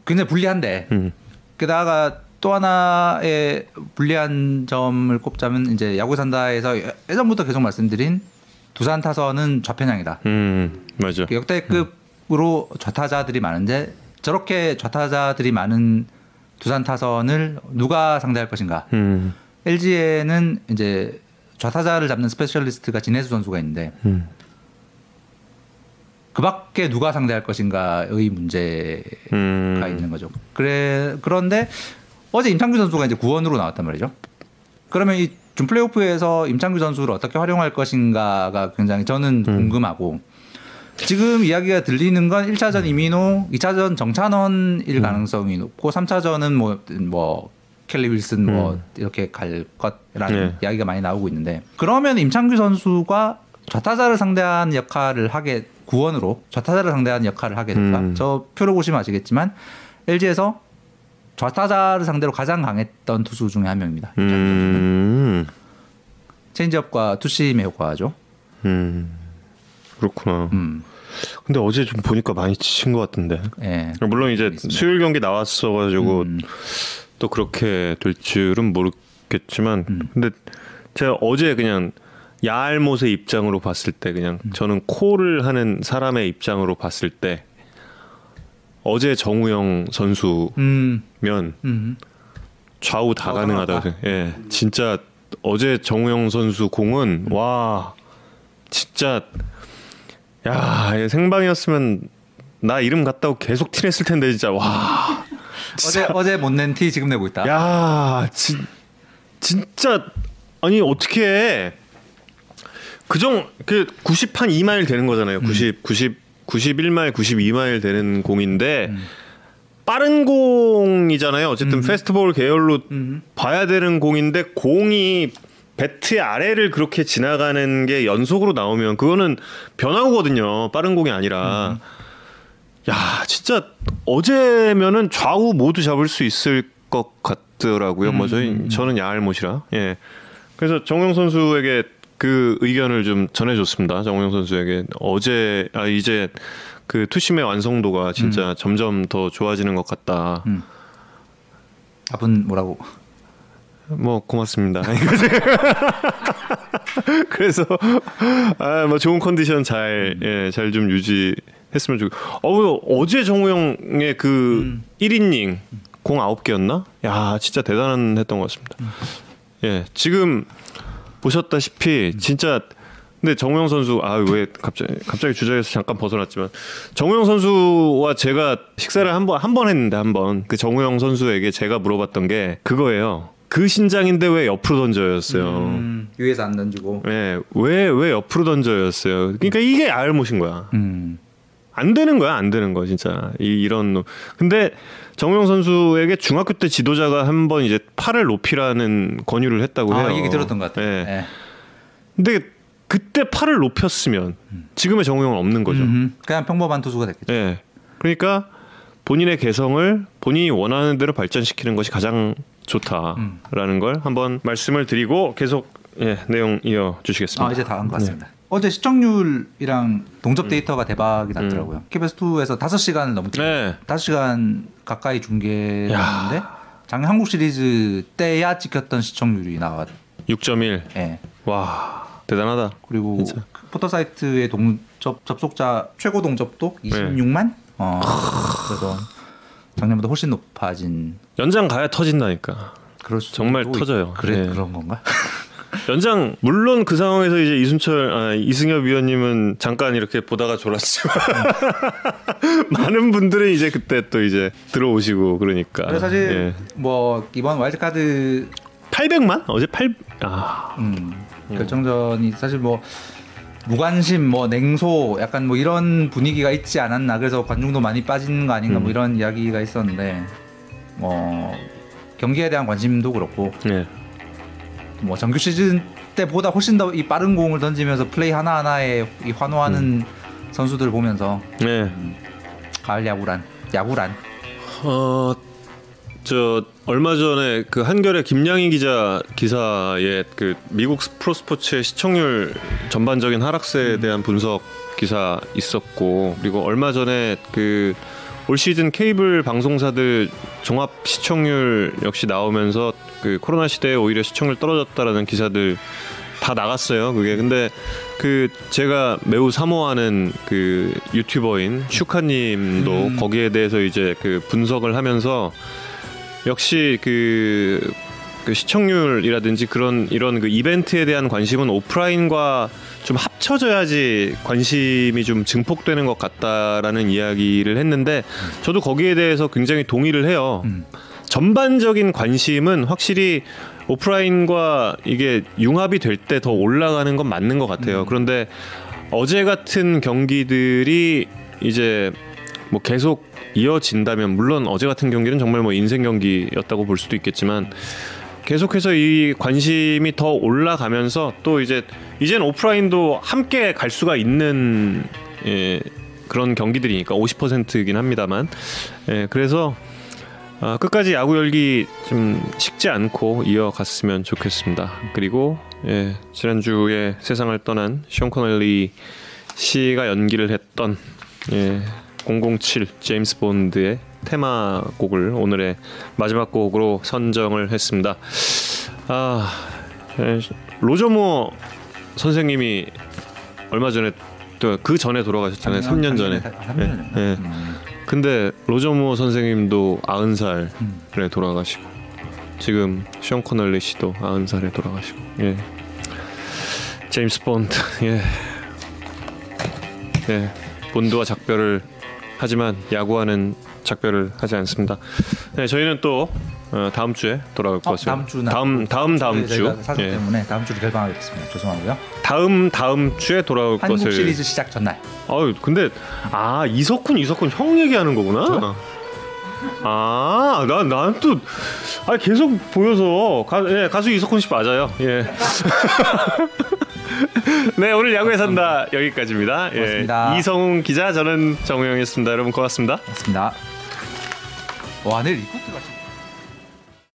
굉장히 불리한데 음. 게다가 또 하나의 불리한 점을 꼽자면 이제 야구 산다에서 예전부터 계속 말씀드린 두산 타선은 좌편향이다. 음 맞아. 역대급으로 좌타자들이 많은데 저렇게 좌타자들이 많은 두산 타선을 누가 상대할 것인가? 음, LG에는 이제 좌타자를 잡는 스페셜리스트가 진해수 선수가 있는데 음. 그밖에 누가 상대할 것인가의 문제가 음. 있는 거죠. 그래 그런데 어제 임창규 선수가 이제 구원으로 나왔단 말이죠. 그러면 이준 플레이오프에서 임창규 선수를 어떻게 활용할 것인가가 굉장히 저는 음. 궁금하고 지금 이야기가 들리는 건 1차전 이민호, 2차전 정찬원일 음. 가능성이 높고 3차전은 뭐, 뭐 켈리 윌슨 뭐 음. 이렇게 갈 것이라는 네. 이야기가 많이 나오고 있는데 그러면 임창규 선수가 좌타자를 상대하는 역할을 하게 구원으로 좌타자를 상대하는 역할을 하게 될까? 음. 저 표를 보시면 아시겠지만 LG에서 좌타자를 상대로 가장 강했던 투수 중에 한 명입니다. 음. 체인지업과 투심의 효과죠. 음. 그렇구나. 음. 근데 어제 좀 보니까 많이 지친 것 같은데. 예. 물론 이제 있습니다. 수요일 경기 나왔어가지고 음. 또 그렇게 될 줄은 모르겠지만, 음. 근데 제가 어제 그냥 야알못의 입장으로 봤을 때 그냥 음. 저는 콜을 하는 사람의 입장으로 봤을 때 어제 정우영 선수면 음. 음. 좌우 다 어, 가능하다고 가능하다. 예, 진짜 어제 정우영 선수 공은 와 진짜 야 생방이었으면 나 이름 갔다고 계속 티냈을 텐데 진짜 와. 어제 어제 못 낸 티 지금 내고 있다. 야, 진, 진짜 아니 어떻게 그정 그 90한 2마일 되는 거잖아요. 90 90 91마일 92마일 되는 공인데 빠른 공이잖아요. 어쨌든 페스티벌 계열로 음. 봐야 되는 공인데 공이 배트의 아래를 그렇게 지나가는 게 연속으로 나오면 그거는 변화구거든요. 빠른 공이 아니라. 야, 진짜 어제면은 좌우 모두 잡을 수 있을 것 같더라고요. 뭐 저희 저는 야알못이라. 예. 그래서 정우영 선수에게 그 의견을 좀 전해줬습니다. 정우영 선수에게 어제 아 이제 그 투심의 완성도가 진짜 점점 더 좋아지는 것 같다. 답은 뭐라고? 뭐 고맙습니다. 그래서 아 뭐 좋은 컨디션 잘 예, 잘 좀 유지했으면 좋. 어 어제 정우영의 그 1이닝 공 9개였나? 야, 진짜 대단한 했던 것 같습니다. 예. 지금 보셨다시피 진짜 근데 정우영 선수 아 왜 갑자기 갑자기 주제에서 잠깐 벗어났지만 정우영 선수와 제가 식사를 한번 한 번 했는데 한 번 그 정우영 선수에게 제가 물어봤던 게 그거예요. 그 신장인데 왜 옆으로 던져였어요. 음, 위에서 안 던지고. 예, 왜, 왜 옆으로 던져였어요. 그러니까 이게 알못인 거야. 음. 안 되는 거야, 안 되는 거, 진짜. 이, 이런. 놈. 근데 정우영 선수에게 중학교 때 지도자가 한 번 이제 팔을 높이라는 권유를 했다고 해요. 아, 얘기 들었던 것 같아요. 예. 예. 근데 그때 팔을 높였으면 지금의 정우영은 없는 거죠. 음, 그냥 평범한 투수가 됐겠죠. 예. 그러니까 본인의 개성을 본인이 원하는 대로 발전시키는 것이 가장 좋다라는 걸 한번 말씀을 드리고 계속 예, 내용 이어 주시겠습니다. 아 이제 다 한 것 같습니다. 어제 시청률이랑 음. 동접 데이터가 대박이 났더라고요. KBS 2에서 5시간을 넘게 네. 5시간 가까이 중계했는데 작년 한국 시리즈 때야 찍혔던 시청률이 나왔. 6.1. 예. 와, 대단하다. 그리고 진짜. 그 포털 사이트의 동접 접속자 최고 동접도 네. 26만. 어. 그래서 작년보다 훨씬 높아진. 연장 가야 터진다니까. 그럴 수 정말 터져요. 그래 예. 그런 건가? 연장 물론 그 상황에서 이제 이순철 아, 이승엽 위원님은 잠깐 이렇게 보다가 졸았지만 많은 분들은 이제 그때 또 이제 들어오시고 그러니까. 그래서 사실 예. 뭐 이번 와일드카드 800만 어제 8 아. 음, 결정전이 사실 뭐 무관심, 뭐 냉소, 약간 뭐 이런 분위기가 있지 않았나. 그래서 관중도 많이 빠지는 거 아닌가. 뭐 이런 이야기가 있었는데, 뭐 경기에 대한 관심도 그렇고, 예. 뭐 정규 시즌 때보다 훨씬 더 이 빠른 공을 던지면서 플레이 하나 하나에 이 환호하는 선수들 보면서 예. 가을 야구란, 야구란. 어, 저 얼마 전에 그 한겨레 김양희 기자 기사에 그 미국 프로스포츠의 시청률 전반적인 하락세에 대한 분석 기사 있었고 그리고 얼마 전에 그 올 시즌 케이블 방송사들 종합 시청률 역시 나오면서 그 코로나 시대에 오히려 시청률 떨어졌다라는 기사들 다 나갔어요. 그게 근데 그 제가 매우 사모하는 그 유튜버인 슈카님도 음. 거기에 대해서 이제 그 분석을 하면서 역시 그, 그 시청률이라든지 그런 이런 그 이벤트에 대한 관심은 오프라인과 좀 합쳐져야지 관심이 좀 증폭되는 것 같다라는 이야기를 했는데 저도 거기에 대해서 굉장히 동의를 해요. 음. 전반적인 관심은 확실히 오프라인과 이게 융합이 될 때 더 올라가는 건 맞는 것 같아요. 그런데 어제 같은 경기들이 이제 뭐 계속 이어진다면 물론 어제 같은 경기는 정말 뭐 인생 경기였다고 볼 수도 있겠지만 계속해서 이 관심이 더 올라가면서 또 이제 이젠 오프라인도 함께 갈 수가 있는 예, 그런 경기들이니까 50%이긴 합니다만 예, 그래서 아, 끝까지 야구 열기 좀 식지 않고 이어갔으면 좋겠습니다. 그리고 예, 지난주에 세상을 떠난 션 코넬리 씨가 연기를 했던 예, 007 제임스 본드의 테마곡을 오늘의 마지막 곡으로 선정을 했습니다. 아, 예, 로저모 선생님이 얼마 전에 또 그 전에 돌아가셨잖아요. 3년 전에. 3년 예. 예. 음. 근데 로저 무어 선생님도 90살에 음. 돌아가시고 지금 숀 코너리 씨도 90살에 돌아가시고 예. 제임스 본드 예. 예. 본드와 작별을 하지만 야구와는 작별을 하지 않습니다. 네, 저희는 또 어, 다음 주에 돌아올 어, 것을 다음 주나 다음 다음 다음 네, 주 사정 예. 때문에 다음 주로 결방하겠습니다. 죄송하고요. 다음 다음 주에 돌아올 한국 것을 시리즈 시작 전날. 아유 근데 아 이석훈 이석훈 형 얘기하는 거구나. 아, 난, 난 또, 아, 계속 보여서, 가, 예, 가수 이석훈 씨 맞아요. 예. 네, 오늘 야구에 산다 여기까지입니다. 고맙습니다. 예, 이성훈 기자, 저는 정우영이었습니다. 여러분 고맙습니다. 맞습니다. 와, 내일 이것도 같이.